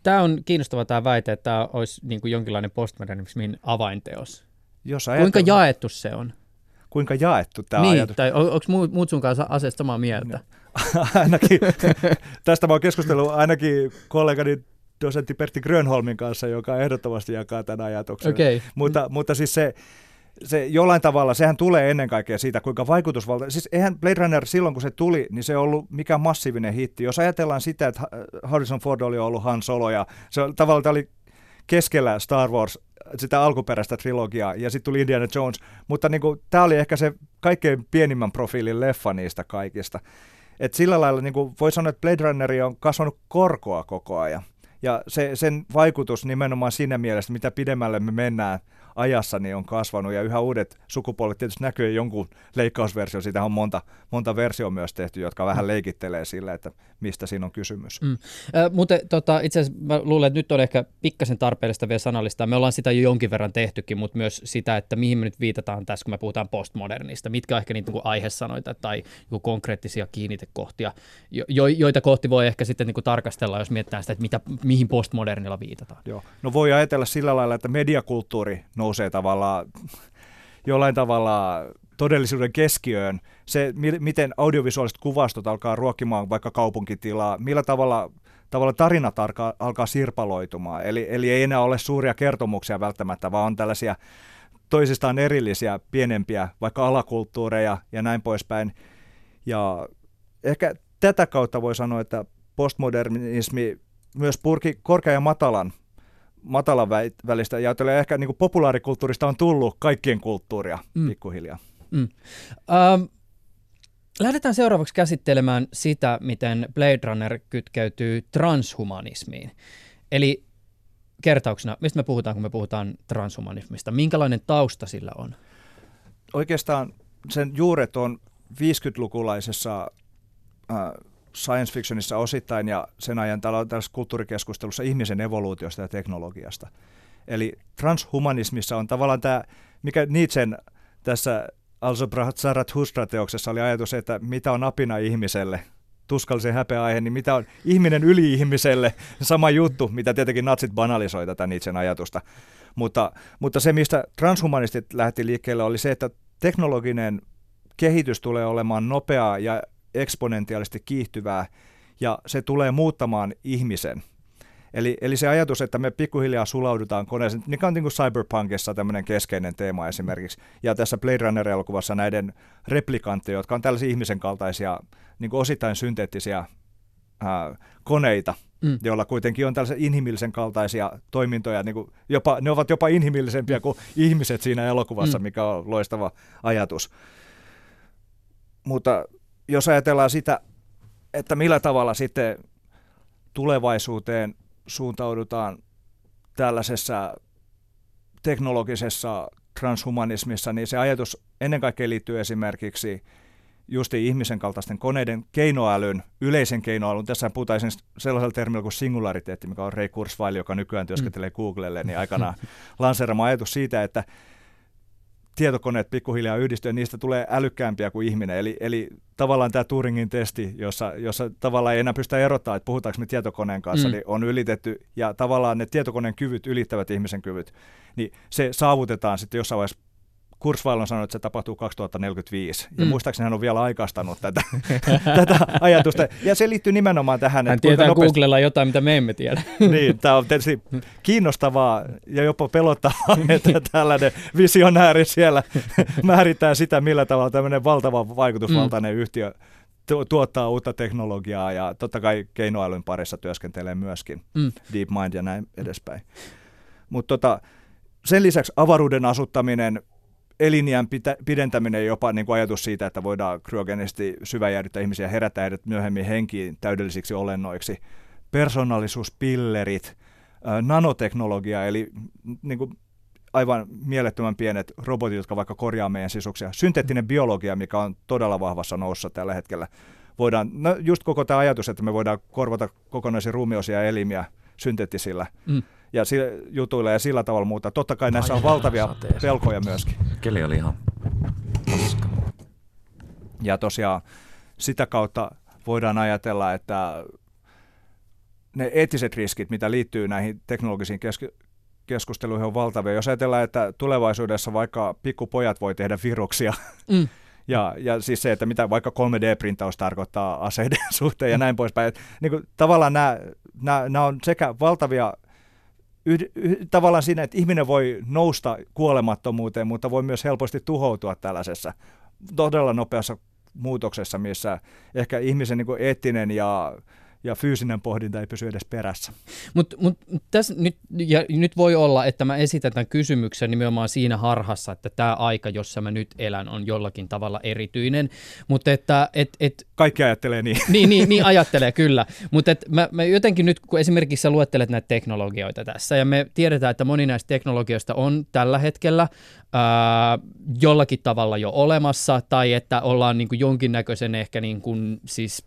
Tämä on kiinnostava tämä väite, että tämä olisi niin kuin jonkinlainen postmodernismin avainteos. Jos Kuinka jaettu se on? Kuinka jaettu tämä niin, ajatus? Tai on, onko muut sun kanssa asiasta samaa mieltä? No, ainakin, tästä mä oon keskustellut ainakin kollegani dosentti Pertti Grönholmin kanssa, joka ehdottomasti jakaa tämän ajatuksen. Okay. Mutta, mutta siis se, se jollain tavalla, sehän tulee ennen kaikkea siitä, kuinka vaikutusvalta, siis eihän Blade Runner silloin, kun se tuli, niin se on ollut mikä massiivinen hitti. Jos ajatellaan sitä, että Harrison Ford oli ollut Han Solo ja se tavallaan oli keskellä Star Wars sitä alkuperäistä trilogiaa, ja sitten tuli Indiana Jones, mutta niin tämä oli ehkä se kaikkein pienimmän profiilin leffa niistä kaikista. Et sillä lailla niin kuin voi sanoa, että Blade Runneri on kasvanut korkoa koko ajan. Ja se, sen vaikutus nimenomaan siinä mielessä, mitä pidemmälle me mennään ajassa niin on kasvanut ja yhä uudet sukupolvet tietysti näkyy jonkun leikkausversio. Siitä on monta, monta versiota myös tehty, jotka vähän leikittelee sillä, että mistä siinä on kysymys. Mm. Äh, mutta tota, itse asiassa mä luulen, että nyt on ehkä pikkasen tarpeellista vielä sanallistaa. Me ollaan sitä jo jonkin verran tehtykin, mutta myös sitä, että mihin me nyt viitataan tässä, kun me puhutaan postmodernista. Mitkä on ehkä niitä niin aihesanoita tai niin konkreettisia kiinnitekohtia, jo, joita kohti voi ehkä sitten niin kuin tarkastella, jos mietitään sitä, että mitä, mihin postmodernilla viitataan. Joo. No voi ajatella sillä lailla, että mediakulttuuri nousee tavallaan jollain tavalla todellisuuden keskiöön. Se, miten audiovisuaaliset kuvastot alkaa ruokkimaan vaikka kaupunkitilaa, millä tavalla, tavalla tarinat alkaa, alkaa sirpaloitumaan. Eli, eli ei enää ole suuria kertomuksia välttämättä, vaan on tällaisia toisistaan erillisiä, pienempiä, vaikka alakulttuureja ja näin poispäin. Ja ehkä tätä kautta voi sanoa, että postmodernismi myös purki korkean ja matalan matalan välistä ja ehkä niin kuin populaarikulttuurista on tullut kaikkien kulttuuria mm. pikkuhiljaa. Mm. Um, lähdetään seuraavaksi käsittelemään sitä, miten Blade Runner kytkeytyy transhumanismiin. Eli kertauksena, mistä me puhutaan, kun me puhutaan transhumanismista? Minkälainen tausta sillä on? Oikeastaan sen juuret on 50-lukulaisessa äh, science fictionissa osittain ja sen ajan tällaisessa kulttuurikeskustelussa ihmisen evoluutiosta ja teknologiasta. Eli transhumanismissa on tavallaan tämä, mikä Nietzschen tässä Also Zarathustra-teoksessa oli ajatus, että mitä on apina ihmiselle, tuskallisen häpeä aihe, niin mitä on ihminen yli-ihmiselle, sama juttu, mitä tietenkin natsit banalisoi tätä Nietzschen ajatusta. Mutta, mutta se, mistä transhumanistit lähti liikkeelle, oli se, että teknologinen kehitys tulee olemaan nopeaa ja eksponentiaalisesti kiihtyvää ja se tulee muuttamaan ihmisen. Eli, eli se ajatus, että me pikkuhiljaa sulaudutaan koneeseen, mikä on niin kuin Cyberpunkissa tämmöinen keskeinen teema esimerkiksi, ja tässä Blade Runner-elokuvassa näiden replikantteja, jotka on tällaisia ihmisen kaltaisia, niin kuin osittain synteettisiä ää, koneita, mm. joilla kuitenkin on tällaisia inhimillisen kaltaisia toimintoja, niin kuin jopa, ne ovat jopa inhimillisempiä kuin ihmiset siinä elokuvassa, mm. mikä on loistava ajatus. Mutta jos ajatellaan sitä, että millä tavalla sitten tulevaisuuteen suuntaudutaan tällaisessa teknologisessa transhumanismissa, niin se ajatus ennen kaikkea liittyy esimerkiksi justi ihmisen kaltaisten koneiden keinoälyn, yleisen keinoälyn. Tässä puhutaan sellaisella termillä kuin singulariteetti, mikä on Ray Kurzweil, joka nykyään työskentelee mm. Googlelle, niin aikana lanseerama ajatus siitä, että tietokoneet pikkuhiljaa yhdistyy ja niistä tulee älykkäämpiä kuin ihminen. Eli, eli tavallaan tämä Turingin testi, jossa, jossa tavallaan ei enää pystytä erottamaan, että puhutaanko me tietokoneen kanssa, mm. niin on ylitetty ja tavallaan ne tietokoneen kyvyt ylittävät ihmisen kyvyt. Niin se saavutetaan sitten jossain vaiheessa Kurzweil on sanonut, että se tapahtuu 2045. Ja mm. muistaakseni hän on vielä aikaistanut tätä, tätä ajatusta. Ja se liittyy nimenomaan tähän. Hän että tietää nopeasti... Googlella jotain, mitä me emme tiedä. niin, tämä on tietysti kiinnostavaa ja jopa pelottavaa, että tällainen visionääri siellä määrittää sitä, millä tavalla tämmöinen valtava vaikutusvaltainen mm. yhtiö tuottaa uutta teknologiaa ja totta kai keinoälyn parissa työskentelee myöskin, mm. DeepMind ja näin edespäin. Mutta tota, sen lisäksi avaruuden asuttaminen eliniän pitä, pidentäminen jopa niin kuin ajatus siitä, että voidaan kryogenisesti syväjäädyttää ihmisiä ja herätä heidät myöhemmin henkiin täydellisiksi olennoiksi. Persoonallisuuspillerit, nanoteknologia, eli niin kuin aivan mielettömän pienet robotit, jotka vaikka korjaa meidän sisuksia. Synteettinen biologia, mikä on todella vahvassa noussa tällä hetkellä. Voidaan, no just koko tämä ajatus, että me voidaan korvata kokonaisia ruumiosia elimiä synteettisillä. Mm ja sillä, jutuilla ja sillä tavalla muuta. Totta kai näissä on valtavia sateessa. pelkoja myöskin. Keli oli ihan paska. Ja tosiaan sitä kautta voidaan ajatella, että ne eettiset riskit, mitä liittyy näihin teknologisiin kesk- keskusteluihin, on valtavia. Jos ajatellaan, että tulevaisuudessa vaikka pikkupojat voi tehdä viruksia, mm. Ja, ja siis se, että mitä vaikka 3D-printaus tarkoittaa aseiden suhteen ja näin poispäin. Niin kuin, tavallaan nämä, nämä, nämä on sekä valtavia yh, yh, tavallaan siinä, että ihminen voi nousta kuolemattomuuteen, mutta voi myös helposti tuhoutua tällaisessa todella nopeassa muutoksessa, missä ehkä ihmisen niin eettinen ja ja fyysinen pohdinta ei pysy edes perässä. Mutta mut, tässä nyt, ja nyt voi olla, että mä esitän tämän kysymyksen nimenomaan siinä harhassa, että tämä aika, jossa mä nyt elän, on jollakin tavalla erityinen. Mutta että... Et, et, Kaikki ajattelee niin. Niin, niin, niin ajattelee kyllä. Mutta mä, mä jotenkin nyt, kun esimerkiksi sä luettelet näitä teknologioita tässä, ja me tiedetään, että moni näistä teknologioista on tällä hetkellä ää, jollakin tavalla jo olemassa, tai että ollaan niin kuin jonkinnäköisen ehkä niin kuin, siis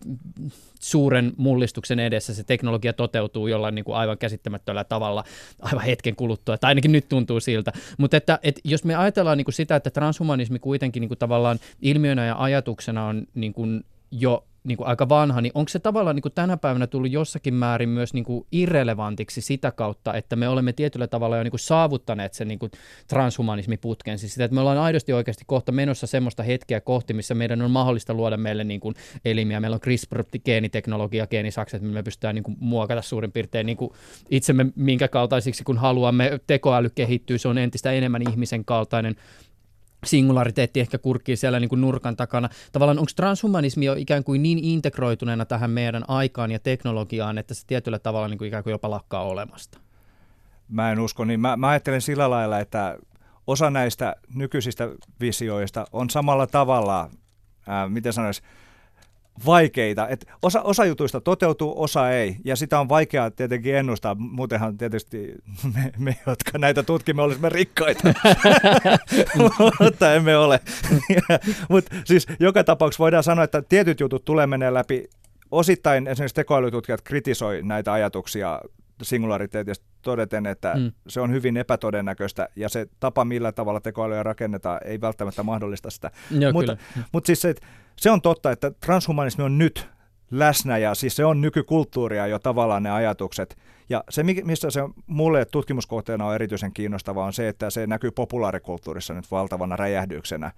suuren mullistuksen edessä se teknologia toteutuu jollain niin kuin aivan käsittämättömällä tavalla aivan hetken kuluttua, tai ainakin nyt tuntuu siltä. Mutta että, että jos me ajatellaan niin kuin sitä, että transhumanismi kuitenkin niin kuin tavallaan ilmiönä ja ajatuksena on niin kuin jo niin kuin aika vanha, niin onko se tavallaan niin kuin tänä päivänä tullut jossakin määrin myös niin kuin irrelevantiksi sitä kautta, että me olemme tietyllä tavalla jo niin kuin saavuttaneet sen niin kuin transhumanismiputken, siis sitä, että me ollaan aidosti oikeasti kohta menossa semmoista hetkeä kohti, missä meidän on mahdollista luoda meille niin kuin elimiä. Meillä on CRISPR-geeniteknologia, geenisakset, me pystytään niin kuin muokata suurin piirtein niin kuin itsemme minkä kaltaisiksi kun haluamme. Tekoäly kehittyy, se on entistä enemmän ihmisen kaltainen singulariteetti ehkä kurkkii siellä niin kuin nurkan takana. Tavallaan onko transhumanismi jo ikään kuin niin integroituneena tähän meidän aikaan ja teknologiaan, että se tietyllä tavalla niin kuin ikään kuin jopa lakkaa olemasta? Mä en usko, niin mä, mä ajattelen sillä lailla, että osa näistä nykyisistä visioista on samalla tavalla, ää, miten sanoisi, vaikeita. Et osa, osa jutuista toteutuu, osa ei. Ja sitä on vaikeaa tietenkin ennustaa. Muutenhan tietysti me, me jotka näitä tutkimme, olisimme rikkaita. Mutta emme ole. Mutta siis joka tapauksessa voidaan sanoa, että tietyt jutut tulee menee läpi. Osittain esimerkiksi tekoälytutkijat kritisoi näitä ajatuksia singulariteetista todeten, että mm. se on hyvin epätodennäköistä ja se tapa, millä tavalla tekoälyä rakennetaan, ei välttämättä mahdollista sitä. Joo, mutta, mutta siis se, se on totta, että transhumanismi on nyt läsnä ja siis se on nykykulttuuria jo tavallaan ne ajatukset. Ja se, missä se mulle tutkimuskohteena on erityisen kiinnostavaa, on se, että se näkyy populaarikulttuurissa nyt valtavana räjähdyksenä.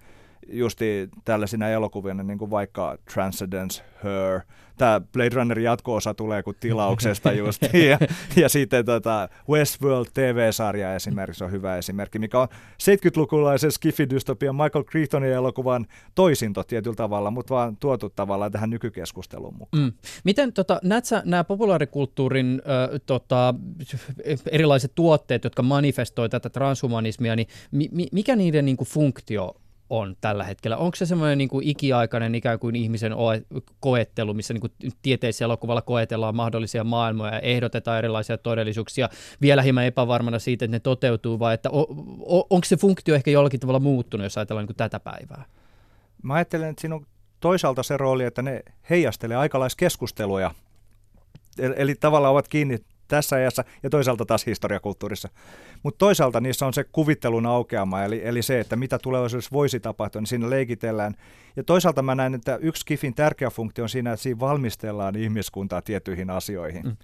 Justi tällaisina elokuvina, niin kuin vaikka Transcendence, Her, tämä Blade Runner jatko-osa tulee kuin tilauksesta just. ja, ja sitten tota Westworld TV-sarja esimerkiksi on hyvä esimerkki, mikä on 70-lukulaisen Skiffy-dystopian Michael Crichtonin elokuvan toisinto tietyllä tavalla, mutta vaan tuotu tavallaan tähän nykykeskusteluun mukaan. Mm. Miten tota, näet sä nämä populaarikulttuurin ö, tota, erilaiset tuotteet, jotka manifestoi tätä transhumanismia, niin mi, mikä niiden niin kuin, funktio on tällä hetkellä? Onko se semmoinen niin kuin ikiaikainen ikään kuin ihmisen koettelu, missä niin kuin tieteessä elokuvalla koetellaan mahdollisia maailmoja ja ehdotetaan erilaisia todellisuuksia vielä hieman epävarmana siitä, että ne toteutuu, vai että onko se funktio ehkä jollakin tavalla muuttunut, jos ajatellaan niin kuin tätä päivää? Mä ajattelen, että siinä on toisaalta se rooli, että ne heijastelee aikalaiskeskusteluja, eli tavallaan ovat kiinni tässä ajassa ja toisaalta taas historiakulttuurissa. Mutta toisaalta niissä on se kuvittelun aukeama, eli, eli se, että mitä tulevaisuudessa voisi tapahtua, niin siinä leikitellään. Ja toisaalta mä näen, että yksi Kifin tärkeä funktio on siinä, että siinä valmistellaan ihmiskuntaa tiettyihin asioihin. Mm.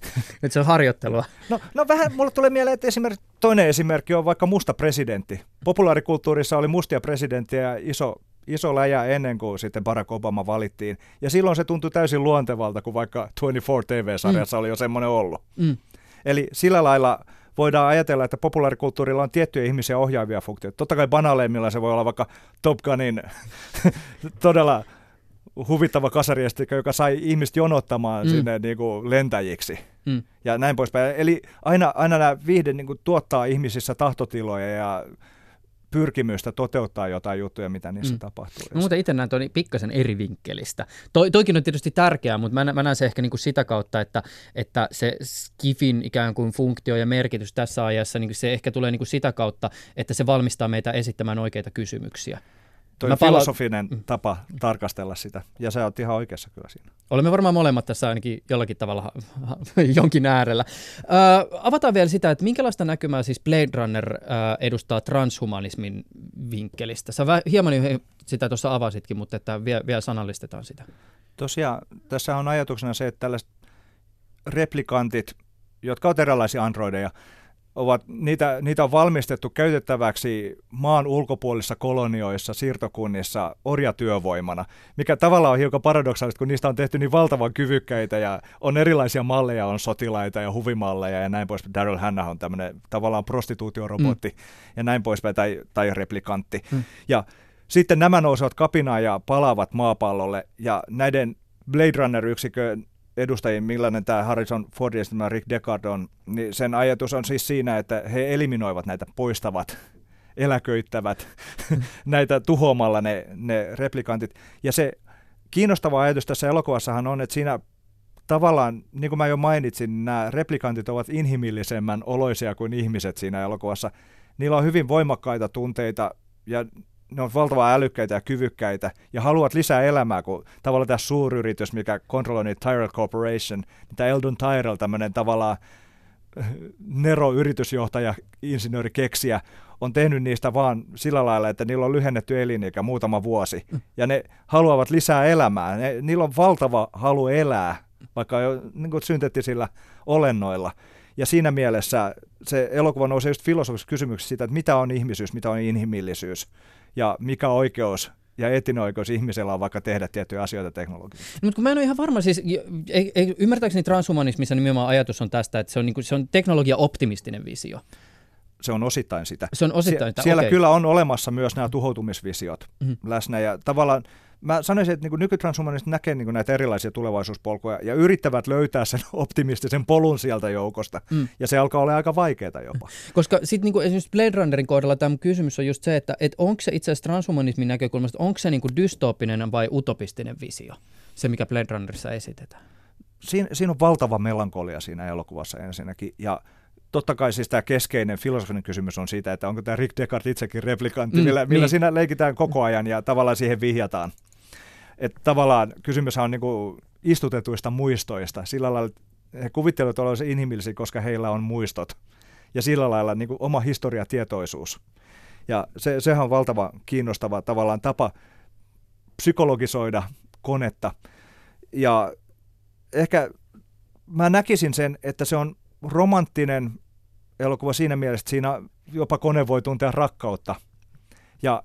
Nyt se on harjoittelua. No, no vähän, mulle tulee mieleen, että esimerkiksi toinen esimerkki on vaikka musta presidentti. Populaarikulttuurissa oli mustia presidenttejä ja iso iso läjä ennen kuin sitten Barack Obama valittiin. Ja silloin se tuntui täysin luontevalta, kun vaikka 24 TV-sarjassa mm. oli jo semmoinen ollut. Mm. Eli sillä lailla voidaan ajatella, että populaarikulttuurilla on tiettyjä ihmisiä ohjaavia funktioita. Totta kai banaaleimmilla se voi olla vaikka Top Gunin todella huvittava kasariestikö, joka sai ihmiset jonottamaan mm. sinne niin kuin lentäjiksi mm. ja näin poispäin. Eli aina, aina nämä viihde niin kuin tuottaa ihmisissä tahtotiloja ja pyrkimystä toteuttaa jotain juttuja, mitä niissä mm. tapahtuu. Mä muuten itse näen tuon pikkasen eri vinkkelistä. Toi, toikin on tietysti tärkeää, mutta mä, mä näen se ehkä niin kuin sitä kautta, että, että se skifin ikään kuin funktio ja merkitys tässä ajassa, niin se ehkä tulee niin kuin sitä kautta, että se valmistaa meitä esittämään oikeita kysymyksiä. Toi filosofinen pala- tapa tarkastella sitä, ja sä oot ihan oikeassa kyllä siinä. Olemme varmaan molemmat tässä ainakin jollakin tavalla jonkin äärellä. Ö, avataan vielä sitä, että minkälaista näkymää siis Blade Runner ö, edustaa transhumanismin vinkkelistä. Sä hieman sitä tuossa avasitkin, mutta että vielä, vielä sanallistetaan sitä. Tosiaan, tässä on ajatuksena se, että tällaiset replikantit, jotka ovat erilaisia androideja, ovat, niitä, niitä on valmistettu käytettäväksi maan ulkopuolisissa kolonioissa, siirtokunnissa orjatyövoimana, mikä tavallaan on hiukan paradoksaalista, kun niistä on tehty niin valtavan kyvykkäitä ja on erilaisia malleja, on sotilaita ja huvimalleja ja näin pois. Daryl Hannah on tämmöinen tavallaan prostituutiorobotti mm. ja näin poispäin, tai, tai replikantti. Mm. Ja sitten nämä nousevat kapinaan ja palaavat maapallolle ja näiden Blade Runner-yksikön edustajien, millainen tämä Harrison Ford ja Rick Deckard on, niin sen ajatus on siis siinä, että he eliminoivat näitä poistavat eläköittävät näitä tuhoamalla ne, ne replikantit. Ja se kiinnostava ajatus tässä elokuvassahan on, että siinä tavallaan, niin kuin mä jo mainitsin, nämä replikantit ovat inhimillisemmän oloisia kuin ihmiset siinä elokuvassa. Niillä on hyvin voimakkaita tunteita ja ne on valtavan älykkäitä ja kyvykkäitä ja haluat lisää elämää, kun tavallaan tämä suuryritys, mikä kontrolloi niitä Tyrell Corporation, niin tämä Eldon Tyrell, tämmöinen tavallaan äh, Nero-yritysjohtaja, insinööri, keksiä, on tehnyt niistä vaan sillä lailla, että niillä on lyhennetty elinikä muutama vuosi. Ja ne haluavat lisää elämää. Ne, niillä on valtava halu elää, vaikka jo niin synteettisillä olennoilla. Ja siinä mielessä se elokuva nousee just filosofisessa kysymyksessä siitä, että mitä on ihmisyys, mitä on inhimillisyys ja mikä oikeus ja etinen oikeus ihmisellä on vaikka tehdä tiettyjä asioita teknologiassa. No, mutta kun mä en ole ihan varma, siis ei, ei, ymmärtääkseni transhumanismissa nimenomaan ajatus on tästä, että se on, niin kuin, se on teknologia-optimistinen visio. Se on osittain sitä. Se on osittain Sie- Siellä okay. kyllä on olemassa myös nämä tuhoutumisvisiot mm-hmm. läsnä ja tavallaan mä sanoisin, että niin nykytranshumanistit näkee niin näitä erilaisia tulevaisuuspolkuja ja yrittävät löytää sen optimistisen polun sieltä joukosta. Mm. Ja se alkaa olla aika vaikeaa jopa. Koska sitten niin esimerkiksi Blade Runnerin kohdalla tämä kysymys on just se, että et onko se itse asiassa transhumanismin näkökulmasta, onko se niin dystopinen vai utopistinen visio, se mikä Blade Runnerissa esitetään? Siinä, siinä on valtava melankolia siinä elokuvassa ensinnäkin. Ja totta kai siis tämä keskeinen filosofinen kysymys on siitä, että onko tämä Rick Descartes itsekin replikantti, mm, millä, millä niin. siinä leikitään koko ajan ja tavallaan siihen vihjataan. Että tavallaan kysymys on niin kuin istutetuista muistoista. Sillä lailla he kuvittelevat olevansa inhimillisiä, koska heillä on muistot. Ja sillä lailla niin kuin oma historiatietoisuus. Ja se, sehän on valtava kiinnostava tavallaan tapa psykologisoida konetta. Ja ehkä mä näkisin sen, että se on romanttinen elokuva siinä mielessä, että siinä jopa kone voi tuntea rakkautta. Ja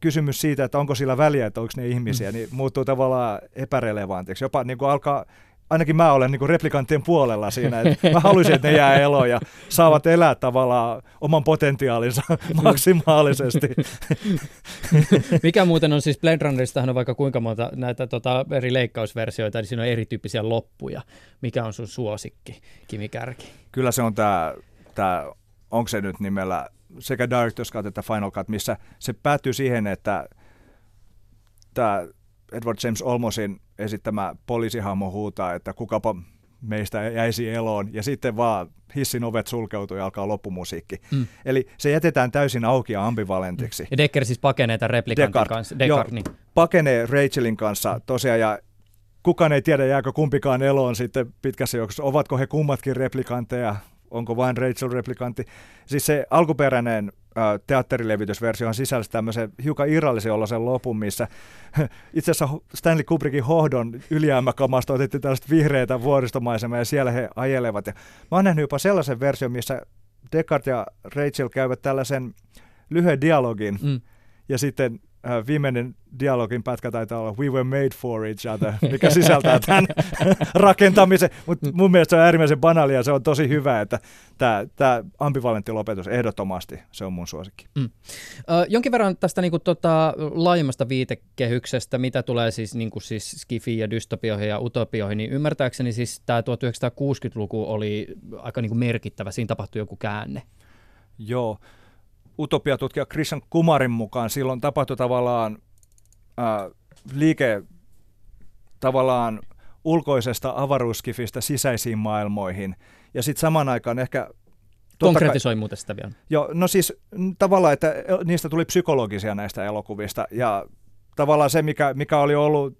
kysymys siitä, että onko sillä väliä, että onko ne ihmisiä, mm. niin muuttuu tavallaan epärelevantiksi. Jopa niin kuin alkaa, ainakin mä olen niin kuin replikanttien puolella siinä, että mä haluaisin, että ne jää eloon ja saavat elää tavallaan oman potentiaalinsa maksimaalisesti. Mikä muuten on siis Blade Runneristahan on vaikka kuinka monta näitä tota, eri leikkausversioita, niin siinä on erityyppisiä loppuja. Mikä on sun suosikki, Kimi Kärki? Kyllä se on tämä onko se nyt nimellä sekä Director's Cut että Final Cut, missä se päättyy siihen, että tämä Edward James Olmosin esittämä poliisihahmo huutaa, että kukapa meistä jäisi eloon, ja sitten vaan hissin ovet sulkeutuu ja alkaa loppumusiikki. Mm. Eli se jätetään täysin auki ja ambivalentiksi. Ja Decker siis pakenee tämän replikantin Deckard, kanssa. Deckard, jo, niin. pakenee Rachelin kanssa tosiaan, ja kukaan ei tiedä, jääkö kumpikaan eloon sitten pitkässä juoksussa. Ovatko he kummatkin replikantteja onko vain Rachel replikantti. Siis se alkuperäinen äh, teatterilevitysversio on sisällä tämmöisen hiukan irrallisen sen lopun, missä itse asiassa Stanley Kubrickin hohdon ylijäämäkamasta otettiin tällaista vihreitä vuoristomaisemaa ja siellä he ajelevat. Ja mä oon nähnyt jopa sellaisen version, missä Descartes ja Rachel käyvät tällaisen lyhyen dialogin mm. ja sitten äh, viimeinen dialogin pätkä taitaa olla We were made for each other, mikä sisältää tämän rakentamisen. Mutta mun mielestä se on äärimmäisen banaalia ja se on tosi hyvä, että tämä, ambivalentti lopetus ehdottomasti, se on mun suosikki. Mm. Uh, jonkin verran tästä niinku, tota, laajemmasta viitekehyksestä, mitä tulee siis, niinku, siis skifi- ja dystopioihin ja utopioihin, niin ymmärtääkseni siis tämä 1960-luku oli aika niinku merkittävä, siinä tapahtui joku käänne. Joo, utopiatutkija Christian Kumarin mukaan silloin tapahtui tavallaan äh, liike tavallaan ulkoisesta avaruuskifistä sisäisiin maailmoihin. Ja sitten saman aikaan ehkä... Konkretisoi kai, muuten sitä vielä. Joo, no siis tavallaan, että niistä tuli psykologisia näistä elokuvista. Ja tavallaan se, mikä, mikä oli ollut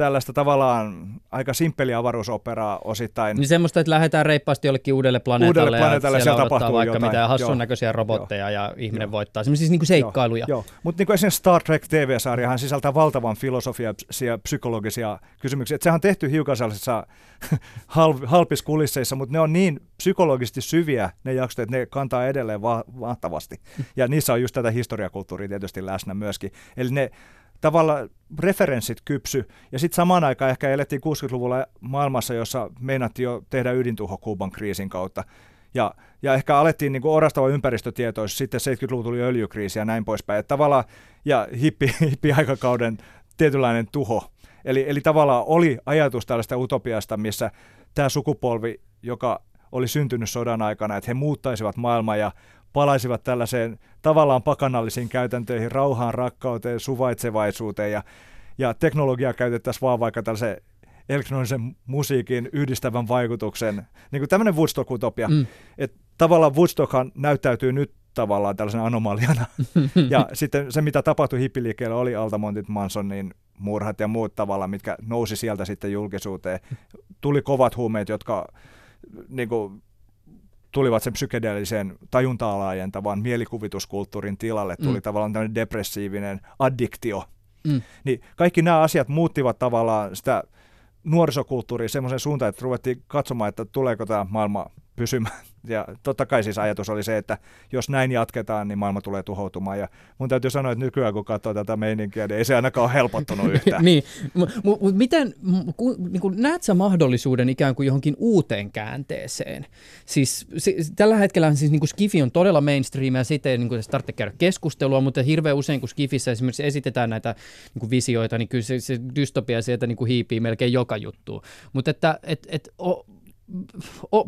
tällaista tavallaan aika simppeliä avaruusoperaa osittain. Niin semmoista, että lähdetään reippaasti jollekin uudelle planeetalle, Uudelle planeetalle, ja siellä siellä tapahtuu vaikka jotain. mitä hassun Joo. näköisiä robotteja ja ihminen Joo. voittaa. Semmoisia siis niinku seikkailuja. Joo, joo. mutta niin esimerkiksi Star Trek TV-sarjahan sisältää valtavan filosofia ja psykologisia kysymyksiä. Et sehän on tehty hiukan sellaisissa hal- halpiskulisseissa, mutta ne on niin psykologisesti syviä ne jaksot, että ne kantaa edelleen va- mahtavasti. Ja niissä on just tätä historiakulttuuria tietysti läsnä myöskin. Eli ne tavalla referenssit kypsy, ja sitten samaan aikaan ehkä elettiin 60-luvulla maailmassa, jossa meinattiin jo tehdä ydintuho Kuuban kriisin kautta. Ja, ja ehkä alettiin niin orastava ympäristötietoisuus, sitten 70-luvulla tuli öljykriisi ja näin poispäin. Että tavallaan, ja hippi, hippi-aikakauden tietynlainen tuho. Eli, eli tavallaan oli ajatus tällaista utopiasta, missä tämä sukupolvi, joka oli syntynyt sodan aikana, että he muuttaisivat maailmaa ja palaisivat tällaiseen tavallaan pakanallisiin käytäntöihin, rauhaan, rakkauteen, suvaitsevaisuuteen ja, ja teknologiaa käytettäisiin vaan vaikka tällaisen elektronisen musiikin yhdistävän vaikutuksen, niin kuin tämmöinen Woodstock-utopia. Mm. Että tavallaan Woodstockhan näyttäytyy nyt tavallaan tällaisena anomaliana. ja sitten se, mitä tapahtui hippiliikkeellä, oli Altamontit Mansonin murhat ja muut tavallaan, mitkä nousi sieltä sitten julkisuuteen. Tuli kovat huumeet, jotka niin kuin, tulivat sen psykedeellisen tajuntaa laajentavan mielikuvituskulttuurin tilalle. Tuli Mm. tavallaan tämmöinen depressiivinen addiktio. Mm. Niin kaikki nämä asiat muuttivat tavallaan sitä nuorisokulttuuria semmoisen suuntaan, että ruvettiin katsomaan, että tuleeko tämä maailma pysymään. Ja totta kai siis ajatus oli se, että jos näin jatketaan, niin maailma tulee tuhoutumaan. Ja mun täytyy sanoa, että nykyään kun katsoo tätä meininkiä, niin ei se ainakaan ole helpottunut yhtään. niin, mutta mut miten, m- ku, niin kuin, näet sä mahdollisuuden ikään kuin johonkin uuteen käänteeseen? Siis si, tällä hetkellä siis niin Skifi on todella mainstream ja siitä ei niin tarvitse käydä keskustelua, mutta hirveän usein kun Skifissä esimerkiksi esitetään näitä niin visioita, niin kyllä se, se dystopia sieltä niin hiipii melkein joka juttu. Mutta että et, et, o,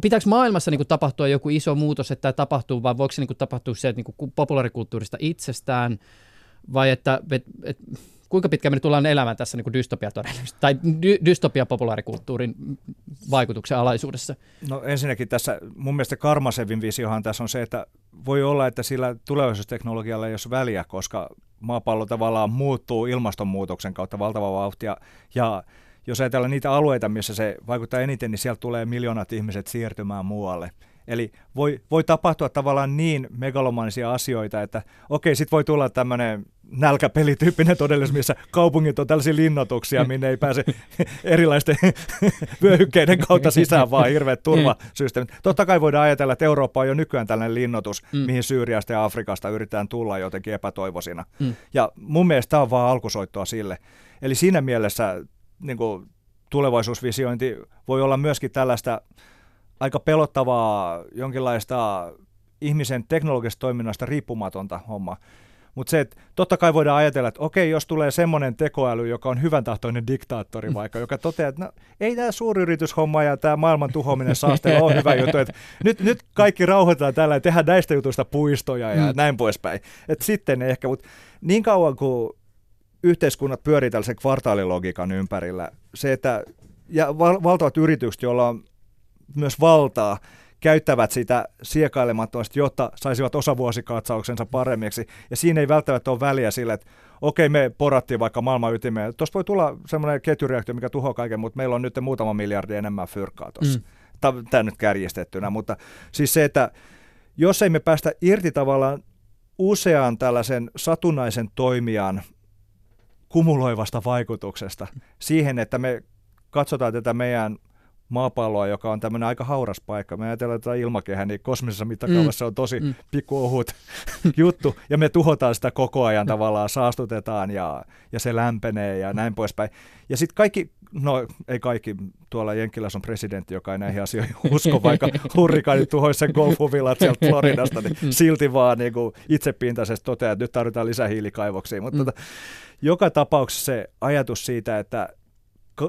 pitääkö maailmassa niin kuin, tapahtua joku iso muutos, että tämä tapahtuu, vai voiko se niin kuin, tapahtua se, että niin kuin, populaarikulttuurista itsestään, vai että et, et, kuinka pitkään me nyt tullaan elämään tässä niin dystopia tai dy, dystopia populaarikulttuurin vaikutuksen alaisuudessa? No ensinnäkin tässä, mun mielestä Karmasevin visiohan tässä on se, että voi olla, että sillä tulevaisuusteknologialla ei ole väliä, koska maapallo tavallaan muuttuu ilmastonmuutoksen kautta valtava vauhtia ja jos ajatellaan niitä alueita, missä se vaikuttaa eniten, niin sieltä tulee miljoonat ihmiset siirtymään muualle. Eli voi, voi tapahtua tavallaan niin megalomanisia asioita, että okei, sitten voi tulla tämmöinen nälkäpelityyppinen todellisuus, missä kaupungit on tällaisia linnoituksia, minne ei pääse erilaisten vyöhykkeiden kautta sisään, vaan hirveät turvasysteemit. Totta kai voidaan ajatella, että Eurooppa on jo nykyään tällainen linnoitus, Mm. mihin Syyriasta ja Afrikasta yritetään tulla jotenkin epätoivoisina. Mm. Ja mun mielestä tämä on vaan alkusoittoa sille. Eli siinä mielessä niin kuin tulevaisuusvisiointi voi olla myöskin tällaista aika pelottavaa jonkinlaista ihmisen teknologisesta toiminnasta riippumatonta homma. Mutta se, että totta kai voidaan ajatella, että okei, jos tulee semmoinen tekoäly, joka on hyvän tahtoinen diktaattori vaikka, joka toteaa, että no, ei tämä suuryrityshomma ja tämä maailman tuhoaminen saasteella ole hyvä juttu, että nyt, nyt kaikki rauhoitetaan tällä ja tehdään näistä jutuista puistoja ja Mm. näin poispäin. Et sitten ehkä, mutta niin kauan kuin yhteiskunnat pyörii tällaisen kvartaalilogiikan ympärillä, se, että ja val- valtavat yritykset, joilla on myös valtaa, käyttävät sitä siekailemattomasti, jotta saisivat osavuosikatsauksensa paremmiksi. Ja siinä ei välttämättä ole väliä sille, että okei, me porattiin vaikka maailman ytimeen. Tuossa voi tulla semmoinen ketjureaktio, mikä tuhoaa kaiken, mutta meillä on nyt muutama miljardi enemmän fyrkkaa tuossa. Mm. Tämä nyt kärjistettynä, mutta siis se, että jos ei me päästä irti tavallaan usean tällaisen satunnaisen toimijan kumuloivasta vaikutuksesta siihen, että me katsotaan tätä meidän maapalloa, joka on tämmöinen aika hauras paikka. Me ajatellaan tätä ilmakehää, niin kosmisessa mittakaavassa mm. on tosi Mm. mm. pikkuohut juttu, ja me tuhotaan sitä koko ajan tavallaan, saastutetaan ja, ja se lämpenee ja näin poispäin. Ja sitten kaikki, no ei kaikki, tuolla Jenkkilässä on presidentti, joka ei näihin asioihin usko, vaikka hurrikaani tuhoisi sen golfuvillat sieltä Floridasta, niin silti vaan niin kuin itsepintaisesti toteaa, että nyt tarvitaan lisää hiilikaivoksia. Mutta Mm. mm. tota, joka tapauksessa se ajatus siitä, että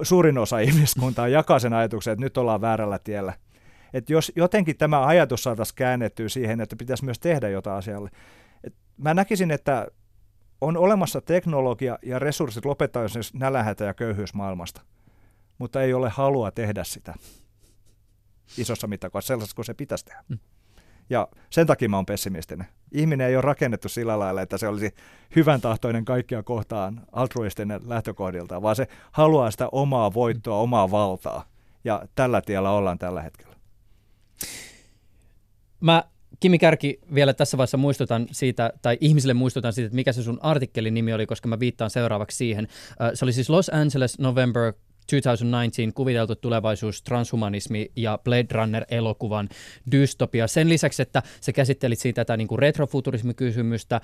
suurin osa ihmiskuntaa jakaa sen ajatuksen, että nyt ollaan väärällä tiellä. Että jos jotenkin tämä ajatus saataisiin käännettyä siihen, että pitäisi myös tehdä jotain asialle. Et mä näkisin, että on olemassa teknologia ja resurssit lopettaa jos nälänhätä ja köyhyys maailmasta, mutta ei ole halua tehdä sitä isossa mittakaavassa sellaisessa kuin se pitäisi tehdä. Mm. Ja sen takia mä oon pessimistinen. Ihminen ei ole rakennettu sillä lailla, että se olisi hyvän tahtoinen kaikkia kohtaan altruistinen lähtökohdilta, vaan se haluaa sitä omaa voittoa, omaa valtaa. Ja tällä tiellä ollaan tällä hetkellä. Mä Kimi Kärki, vielä tässä vaiheessa muistutan siitä, tai ihmisille muistutan siitä, että mikä se sun artikkelin nimi oli, koska mä viittaan seuraavaksi siihen. Se oli siis Los Angeles November 2019 kuviteltu tulevaisuus, transhumanismi ja Blade Runner-elokuvan dystopia. Sen lisäksi, että sä käsittelit siitä tätä niin retrofuturismikysymystä, äh,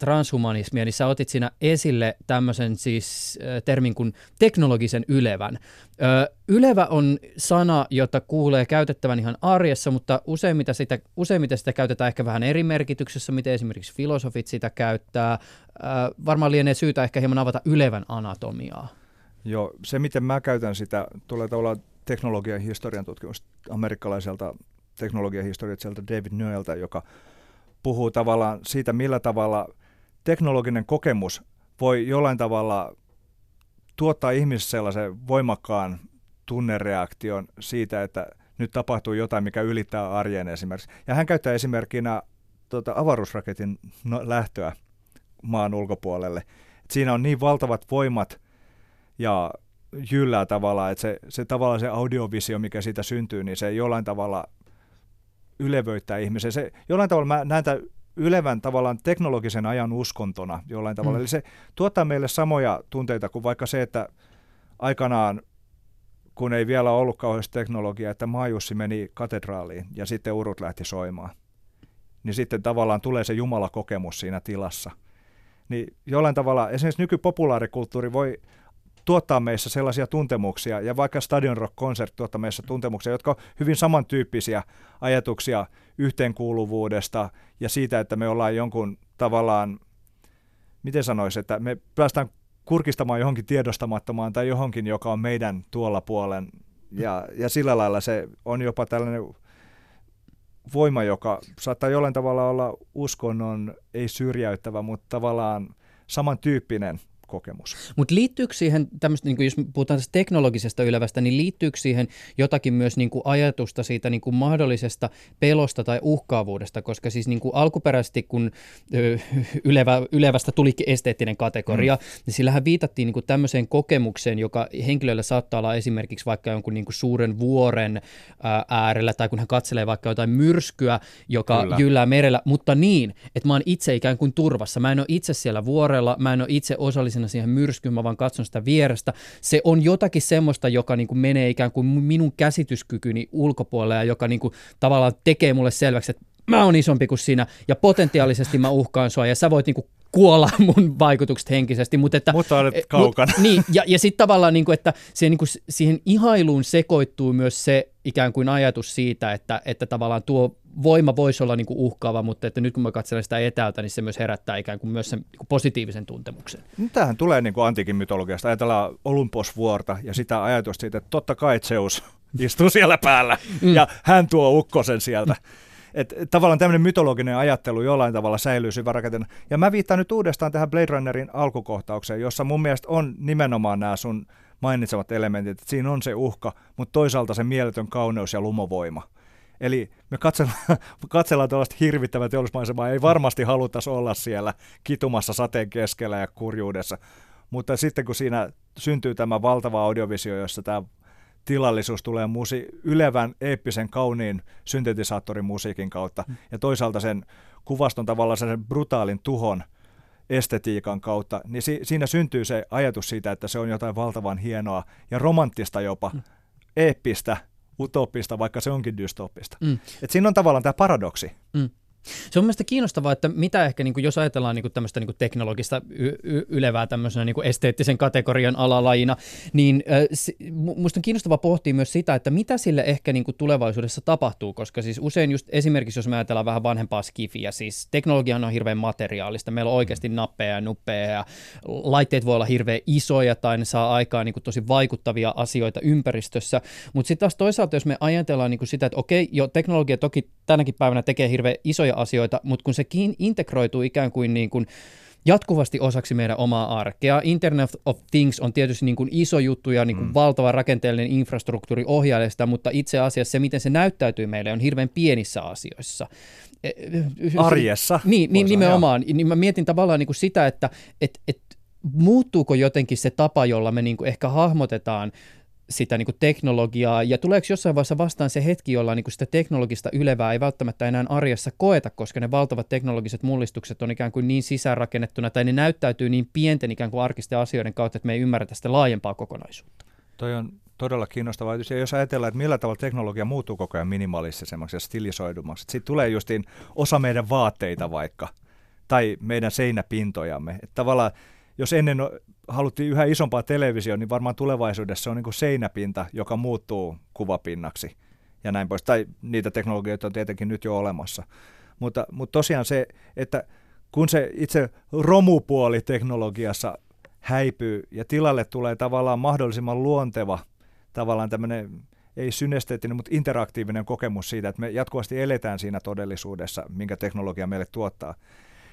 transhumanismia, niin sä otit siinä esille tämmöisen siis äh, termin kuin teknologisen ylevän. Äh, ylevä on sana, jota kuulee käytettävän ihan arjessa, mutta useimmiten sitä, useimmiten sitä käytetään ehkä vähän eri merkityksessä, miten esimerkiksi filosofit sitä käyttää. Varmaan lienee syytä ehkä hieman avata ylevän anatomiaa. Joo, se miten mä käytän sitä tulee tavallaan teknologian historian tutkimus amerikkalaiselta teknologian David Noelta, joka puhuu tavallaan siitä, millä tavalla teknologinen kokemus voi jollain tavalla tuottaa ihmisessä sellaisen voimakkaan tunnereaktion siitä, että nyt tapahtuu jotain, mikä ylittää arjen esimerkiksi. Ja hän käyttää esimerkkinä tuota, avaruusraketin no, lähtöä maan ulkopuolelle. Et siinä on niin valtavat voimat – ja jyllää tavallaan, että se, se tavallaan se audiovisio, mikä siitä syntyy, niin se jollain tavalla ylevöittää ihmisen. Se, jollain tavalla mä näen tämän ylevän tavallaan teknologisen ajan uskontona jollain tavalla. Mm. Eli se tuottaa meille samoja tunteita kuin vaikka se, että aikanaan, kun ei vielä ollut kauheasti teknologiaa, että Maajussi meni katedraaliin ja sitten urut lähti soimaan. Niin sitten tavallaan tulee se Jumala-kokemus siinä tilassa. Niin jollain tavalla esimerkiksi nykypopulaarikulttuuri voi tuottaa meissä sellaisia tuntemuksia, ja vaikka Stadion Rock Concert tuottaa meissä tuntemuksia, jotka on hyvin samantyyppisiä ajatuksia yhteenkuuluvuudesta ja siitä, että me ollaan jonkun tavallaan, miten sanoisi, että me päästään kurkistamaan johonkin tiedostamattomaan tai johonkin, joka on meidän tuolla puolen. Ja, ja sillä lailla se on jopa tällainen voima, joka saattaa jollain tavalla olla uskonnon, ei syrjäyttävä, mutta tavallaan samantyyppinen kokemus. Mutta liittyykö siihen, tämmöstä, niin jos puhutaan tästä teknologisesta ylevästä, niin liittyykö siihen jotakin myös niin kuin ajatusta siitä niin kuin mahdollisesta pelosta tai uhkaavuudesta, koska siis niin kuin alkuperäisesti, kun ylevä, ylevästä tulikin esteettinen kategoria, mm. niin sillähän viitattiin niin kuin tämmöiseen kokemukseen, joka henkilöllä saattaa olla esimerkiksi vaikka jonkun niin kuin suuren vuoren äärellä, tai kun hän katselee vaikka jotain myrskyä, joka Kyllä. jyllää merellä, mutta niin, että mä oon itse ikään kuin turvassa. Mä en ole itse siellä vuorella, mä en ole itse osallisena osallisena siihen myrskyyn, mä vaan katson sitä vierestä. Se on jotakin semmoista, joka niin kuin menee ikään kuin minun käsityskykyni ulkopuolelle ja joka niin kuin tavallaan tekee mulle selväksi, että mä oon isompi kuin sinä ja potentiaalisesti mä uhkaan sua ja sä voit niinku kuolla mun vaikutukset henkisesti. Mutta, että, mutta olet kaukana. Mut, niin, ja, ja sitten tavallaan, niin kuin, että siihen, niin kuin, siihen ihailuun sekoittuu myös se ikään kuin ajatus siitä, että, että tavallaan tuo voima voisi olla niin kuin uhkaava, mutta että nyt kun mä katselen sitä etäältä, niin se myös herättää ikään kuin myös sen niin kuin positiivisen tuntemuksen. No, tämähän tulee niin kuin antiikin mytologiasta. Ajatellaan Olymposvuorta ja sitä ajatusta siitä, että totta kai Zeus istuu siellä päällä mm. ja hän tuo ukkosen sieltä. Et, tavallaan tämmöinen mytologinen ajattelu jollain tavalla säilyy syvärakentena. Ja mä viittaan nyt uudestaan tähän Blade Runnerin alkukohtaukseen, jossa mun mielestä on nimenomaan nämä sun mainitsemat elementit, että siinä on se uhka, mutta toisaalta se mieletön kauneus ja lumovoima. Eli me katsellaan, katsellaan tällaista hirvittävää teollismaisemaa, ei varmasti haluttaisi olla siellä kitumassa sateen keskellä ja kurjuudessa, mutta sitten kun siinä syntyy tämä valtava audiovisio, jossa tämä tilallisuus tulee musi- ylevän, eeppisen, kauniin syntetisaattorin musiikin kautta mm. ja toisaalta sen kuvaston tavallaan sen brutaalin tuhon estetiikan kautta, niin si- siinä syntyy se ajatus siitä, että se on jotain valtavan hienoa ja romanttista jopa, mm. eeppistä, utopista, vaikka se onkin dystopista. Mm. Et siinä on tavallaan tämä paradoksi. Mm. Se on mielestäni kiinnostavaa, että mitä ehkä, niin kuin, jos ajatellaan niin kuin tämmöistä niin kuin teknologista y- y- ylevää tämmöisenä niin kuin esteettisen kategorian alalajina, niin äh, musta on kiinnostavaa pohtia myös sitä, että mitä sille ehkä niin kuin tulevaisuudessa tapahtuu, koska siis usein just esimerkiksi, jos me ajatellaan vähän vanhempaa skifiä, siis teknologia on hirveän materiaalista, meillä on oikeasti nappeja ja nuppeja ja laitteet voi olla hirveän isoja tai ne saa aikaan niin kuin tosi vaikuttavia asioita ympäristössä, mutta sitten taas toisaalta, jos me ajatellaan niin kuin sitä, että okei, jo teknologia toki tänäkin päivänä tekee hirveän isoja asioita, mutta kun se integroituu ikään kuin, niin kuin jatkuvasti osaksi meidän omaa arkea. Internet of Things on tietysti niin kuin iso juttu ja niin kuin mm. valtava rakenteellinen infrastruktuuri ohjailee sitä, mutta itse asiassa se, miten se näyttäytyy meille, on hirveän pienissä asioissa. E, Arjessa. Niin, niin nimenomaan. Niin mä mietin tavallaan niin kuin sitä, että et, et, muuttuuko jotenkin se tapa, jolla me niin kuin ehkä hahmotetaan sitä niin kuin teknologiaa, ja tuleeko jossain vaiheessa vastaan se hetki, jolla niin kuin sitä teknologista ylevää ei välttämättä enää arjessa koeta, koska ne valtavat teknologiset mullistukset on ikään kuin niin sisäänrakennettuna, tai ne näyttäytyy niin pienten ikään kuin arkisten asioiden kautta, että me ei ymmärrä sitä laajempaa kokonaisuutta. Toi on todella kiinnostavaa. Ja jos ajatellaan, että millä tavalla teknologia muuttuu koko ajan minimalistisemmaksi ja stilisoidummaksi, sitten tulee justiin osa meidän vaatteita vaikka, tai meidän seinäpintojamme. Että tavallaan jos ennen haluttiin yhä isompaa televisio, niin varmaan tulevaisuudessa on niin kuin seinäpinta, joka muuttuu kuvapinnaksi ja näin pois. Tai niitä teknologioita on tietenkin nyt jo olemassa. Mutta, mutta tosiaan se, että kun se itse romupuoli teknologiassa häipyy ja tilalle tulee tavallaan mahdollisimman luonteva, tavallaan tämmöinen ei synesteettinen, mutta interaktiivinen kokemus siitä, että me jatkuvasti eletään siinä todellisuudessa, minkä teknologia meille tuottaa,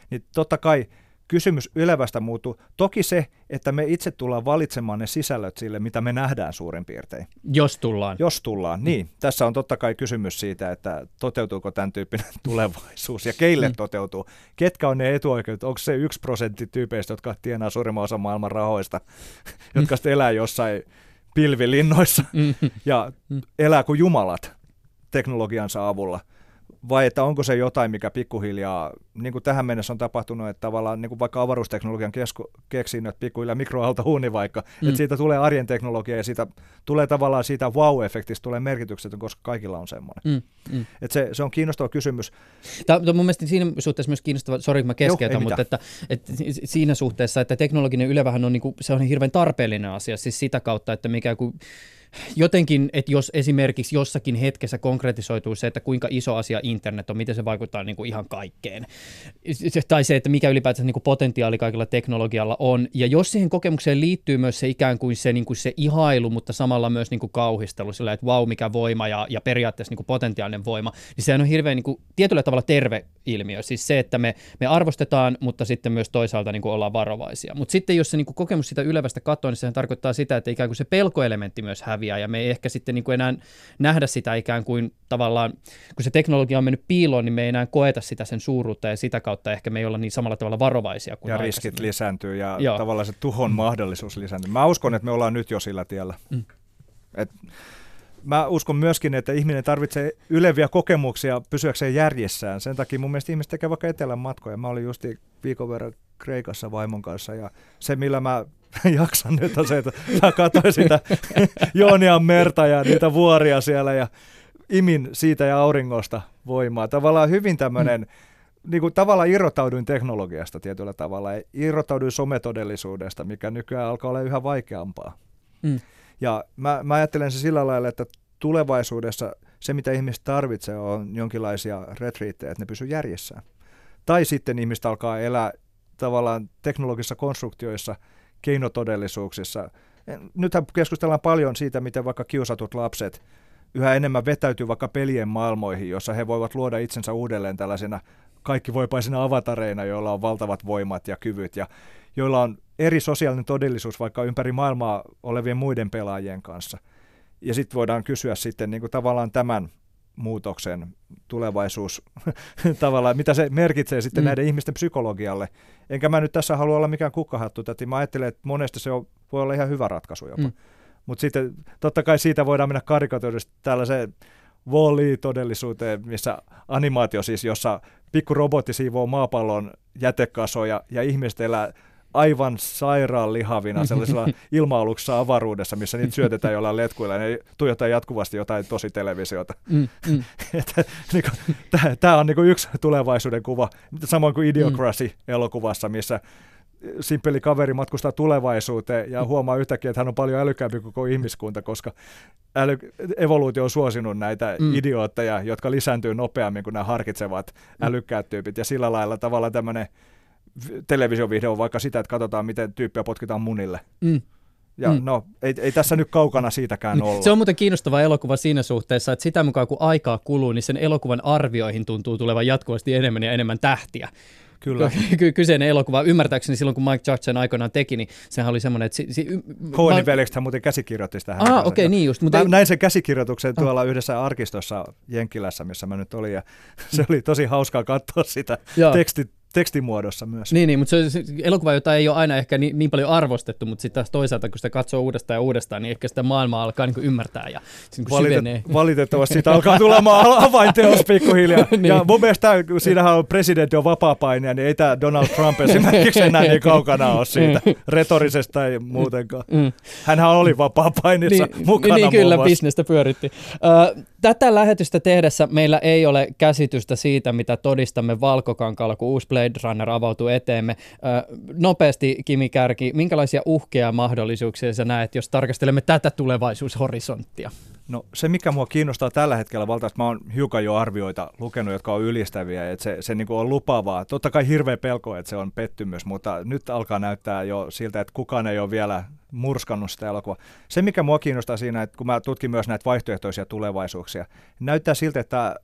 niin totta kai kysymys ylevästä muuttuu. Toki se, että me itse tullaan valitsemaan ne sisällöt sille, mitä me nähdään suurin piirtein. Jos tullaan. Jos tullaan, niin. Tässä on totta kai kysymys siitä, että toteutuuko tämän tyyppinen tulevaisuus ja keille mm. toteutuu. Ketkä on ne etuoikeudet? Onko se yksi prosentti tyypeistä, jotka tienaa suurimman osan maailman rahoista, mm. jotka sitten elää jossain pilvilinnoissa mm. ja mm. elää kuin jumalat teknologiansa avulla – vai että onko se jotain, mikä pikkuhiljaa, niin kuin tähän mennessä on tapahtunut, että tavallaan niin kuin vaikka avaruusteknologian kesku, keksinnöt, pikkuhiljaa mikroaaltohuuni vaikka, mm. että siitä tulee arjen teknologia ja siitä tulee tavallaan siitä wow-efektistä tulee merkityksetön, koska kaikilla on semmoinen. Mm. Mm. Että se, se on kiinnostava kysymys. Tämä on mun mielestä siinä suhteessa myös kiinnostava, sori mä keskeytän, Joo, mutta että, että, siinä suhteessa, että teknologinen ylevähän on, niin kuin, se on hirveän tarpeellinen asia, siis sitä kautta, että mikä kuin jotenkin, että jos esimerkiksi jossakin hetkessä konkretisoituu se, että kuinka iso asia internet on, miten se vaikuttaa niin kuin ihan kaikkeen, tai se, että mikä ylipäätään niin potentiaali kaikilla teknologialla on, ja jos siihen kokemukseen liittyy myös se ikään kuin se, niin kuin se ihailu, mutta samalla myös niin kuin kauhistelu, sillä että vau, wow, mikä voima ja, ja periaatteessa niin kuin potentiaalinen voima, niin sehän on hirveän niin kuin, tietyllä tavalla terve ilmiö, siis se, että me, me arvostetaan, mutta sitten myös toisaalta niin kuin ollaan varovaisia. Mutta sitten jos se niin kuin kokemus sitä ylevästä katoa, niin sehän tarkoittaa sitä, että ikään kuin se pelkoelementti myös häviää häviää ja me ei ehkä sitten niin kuin enää nähdä sitä ikään kuin tavallaan, kun se teknologia on mennyt piiloon, niin me ei enää koeta sitä sen suuruutta ja sitä kautta ehkä me ei olla niin samalla tavalla varovaisia kuin Ja riskit lisääntyy ja Joo. tavallaan se tuhon mahdollisuus lisääntyy. Mä uskon, että me ollaan nyt jo sillä tiellä. Mm. Et, mä uskon myöskin, että ihminen tarvitsee yleviä kokemuksia pysyäkseen järjessään. Sen takia mun mielestä ihmiset tekee vaikka etelän matkoja. Mä olin justi viikon verran Kreikassa vaimon kanssa ja se millä mä jaksan nyt on se, että mä katsoin sitä Joonian merta ja niitä vuoria siellä ja imin siitä ja auringosta voimaa. Tavallaan hyvin tämmöinen, mm. niin kuin tavallaan irrottauduin teknologiasta tietyllä tavalla, ja irrottauduin sometodellisuudesta, mikä nykyään alkaa olla yhä vaikeampaa. Mm. Ja mä, mä ajattelen se sillä lailla, että tulevaisuudessa se, mitä ihmiset tarvitsee, on jonkinlaisia retriittejä, että ne pysyy järjessään. Tai sitten ihmiset alkaa elää tavallaan teknologisissa konstruktioissa – keinotodellisuuksissa. Nythän keskustellaan paljon siitä, miten vaikka kiusatut lapset yhä enemmän vetäytyy vaikka pelien maailmoihin, jossa he voivat luoda itsensä uudelleen tällaisena kaikkivoipaisina avatareina, joilla on valtavat voimat ja kyvyt ja joilla on eri sosiaalinen todellisuus vaikka ympäri maailmaa olevien muiden pelaajien kanssa. Ja sitten voidaan kysyä sitten niin kuin tavallaan tämän muutoksen tulevaisuus tavallaan, mitä se merkitsee sitten mm. näiden ihmisten psykologialle. Enkä mä nyt tässä halua olla mikään kukkahattu, että mä ajattelen, että monesti se on, voi olla ihan hyvä ratkaisu jopa. Mm. Mutta sitten totta kai siitä voidaan mennä karikatyöstä tällaiseen Wall-E-todellisuuteen, missä animaatio siis, jossa pikku robotti siivoo maapallon jätekasoja ja ihmiset elää aivan sairaan lihavina sellaisella ilma-aluksessa avaruudessa, missä niitä syötetään jollain letkuilla ja ne tuijottaa jatkuvasti jotain tosi televisiota. Mm, mm. niin Tämä on niin yksi tulevaisuuden kuva, samoin kuin Idiocracy-elokuvassa, missä simppeli kaveri matkustaa tulevaisuuteen ja huomaa yhtäkkiä, että hän on paljon älykkäämpi kuin koko ihmiskunta, koska äly, evoluutio on suosinut näitä mm. idiootteja, jotka lisääntyy nopeammin kuin nämä harkitsevat mm. älykkäät tyypit. Ja sillä lailla tavallaan tämmöinen televisiovihde on vaikka sitä, että katsotaan, miten tyyppiä potkitaan munille. Mm. Ja mm. no, ei, ei tässä nyt kaukana siitäkään mm. olla. Se on muuten kiinnostava elokuva siinä suhteessa, että sitä mukaan kun aikaa kuluu, niin sen elokuvan arvioihin tuntuu tulevan jatkuvasti enemmän ja enemmän tähtiä Kyllä. ky- kyseinen elokuva. Ymmärtääkseni silloin, kun Mike Judge sen aikoinaan teki, niin sehän oli semmoinen, että... Si- si- Coenin mä- veljeksethän muuten käsikirjoitti sitä. Ah, okei, niin just. Mutta Mä ei- näin sen käsikirjoituksen tuolla yhdessä arkistossa Jenkkilässä, missä mä nyt olin, ja se oli tosi hauskaa katsoa sitä Joo. Teksti, tekstimuodossa myös. Niin, niin, mutta se on elokuva, jota ei ole aina ehkä niin, niin paljon arvostettu, mutta sitten taas toisaalta, kun sitä katsoo uudestaan ja uudestaan, niin ehkä sitä maailmaa alkaa niin ymmärtää ja niin syvenee. Valitet, valitettavasti siitä alkaa tulemaan avainteos pikkuhiljaa. Niin. Ja mun mielestä siinähän on presidentti on vapaa-painija, niin ei tämä Donald Trump esimerkiksi enää niin kaukana ole siitä retorisesti tai muutenkaan. Mm. Hänhän oli vapaa-painissa mukana niin kyllä, bisnestä pyöritti. Ö, tätä lähetystä tehdessä meillä ei ole käsitystä siitä, mitä todistamme Valkokankaalla, kun uusi Blade Runner avautuu eteemme. Ö, nopeasti, Kimi Kärki, minkälaisia uhkia ja mahdollisuuksia sä näet, jos tarkastelemme tätä tulevaisuushorisonttia? No se, mikä mua kiinnostaa tällä hetkellä valtaasti, mä oon hiukan jo arvioita lukenut, jotka on ylistäviä, että se, se niin on lupaavaa. Totta kai hirveä pelko, että se on pettymys, mutta nyt alkaa näyttää jo siltä, että kukaan ei ole vielä murskannut sitä elokuvaa. Se, mikä mua kiinnostaa siinä, että kun mä tutkin myös näitä vaihtoehtoisia tulevaisuuksia, näyttää siltä, että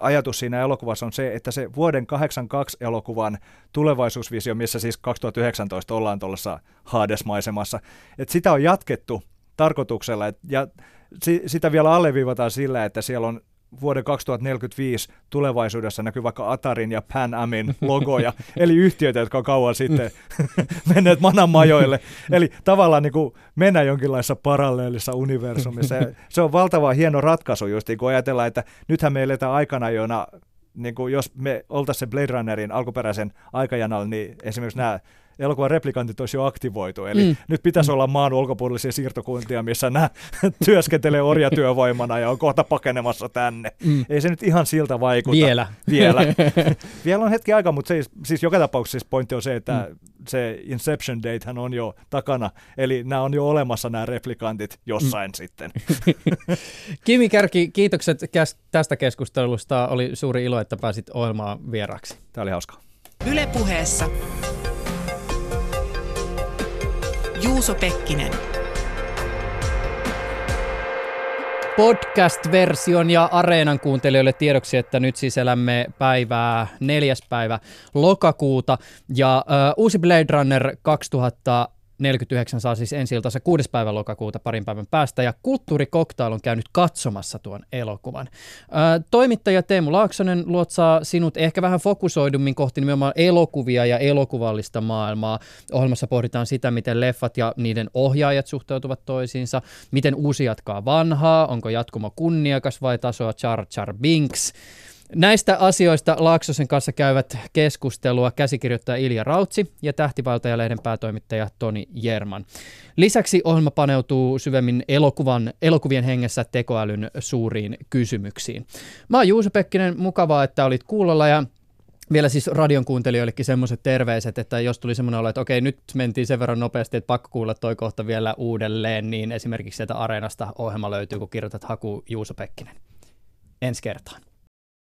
ajatus siinä elokuvassa on se, että se vuoden 82 elokuvan tulevaisuusvisio, missä siis 2019 ollaan tuollaisessa Hades-maisemassa, että sitä on jatkettu tarkoituksella, et, ja si, sitä vielä alleviivataan sillä, että siellä on vuoden 2045 tulevaisuudessa näkyy vaikka Atarin ja Pan Amin logoja, eli yhtiöitä, jotka on kauan sitten menneet manan majoille. Eli tavallaan niin kuin mennä jonkinlaisessa paralleelissa universumissa. Ja se on valtava hieno ratkaisu just, kun ajatellaan, että nythän me eletään aikana, jona niin kuin jos me oltaisiin Blade Runnerin alkuperäisen aikajanalla, niin esimerkiksi nämä elokuvan replikantit olisi jo aktivoitu. Eli Mm. mm. nyt pitäisi olla maan ulkopuolisia siirtokuntia, missä nämä työskentelee orjatyövoimana ja on kohta pakenemassa tänne. Mm. Ei se nyt ihan siltä vaikuta. Vielä. Vielä. Vielä on hetki aikaa, mutta se, siis joka tapauksessa pointti on se, että Mm. mm. se Inception Date on jo takana. Eli nämä on jo olemassa nämä replikantit jossain mm. sitten. Kimi Kärki, kiitokset tästä keskustelusta. Oli suuri ilo, että pääsit ohjelmaan vieraksi. Tämä oli hauskaa. Yle puheessa Juuso Pekkinen. podcast-version ja Areenan kuuntelijoille tiedoksi, että nyt siis elämme päivää neljäs päivä lokakuuta ja ö, uusi Blade Runner 2049 saa siis ensi iltansa 6. päivä lokakuuta parin päivän päästä ja Kulttuurikoktail on käynyt katsomassa tuon elokuvan. Ö, toimittaja Teemu Laaksonen luotsaa sinut ehkä vähän fokusoidummin kohti nimenomaan elokuvia ja elokuvallista maailmaa. Ohjelmassa pohditaan sitä, miten leffat ja niiden ohjaajat suhteutuvat toisiinsa, miten uusi jatkaa vanhaa, onko jatkumo kunniakas vai tasoa Char Char Binks. Näistä asioista Laaksosen kanssa käyvät keskustelua käsikirjoittaja Ilja Rautsi ja Tähtivaltaja-lehden päätoimittaja Toni Jerman. Lisäksi ohjelma paneutuu syvemmin elokuvan, elokuvien hengessä tekoälyn suuriin kysymyksiin. Mä oon Juuso Pekkinen, mukavaa, että olit kuulolla ja vielä siis radion kuuntelijoillekin semmoiset terveiset, että jos tuli semmoinen olo, että okei, nyt mentiin sen verran nopeasti, että pakko kuulla toi kohta vielä uudelleen, niin esimerkiksi sieltä Areenasta ohjelma löytyy, kun kirjoitat haku Juuso Pekkinen. Ensi kertaan.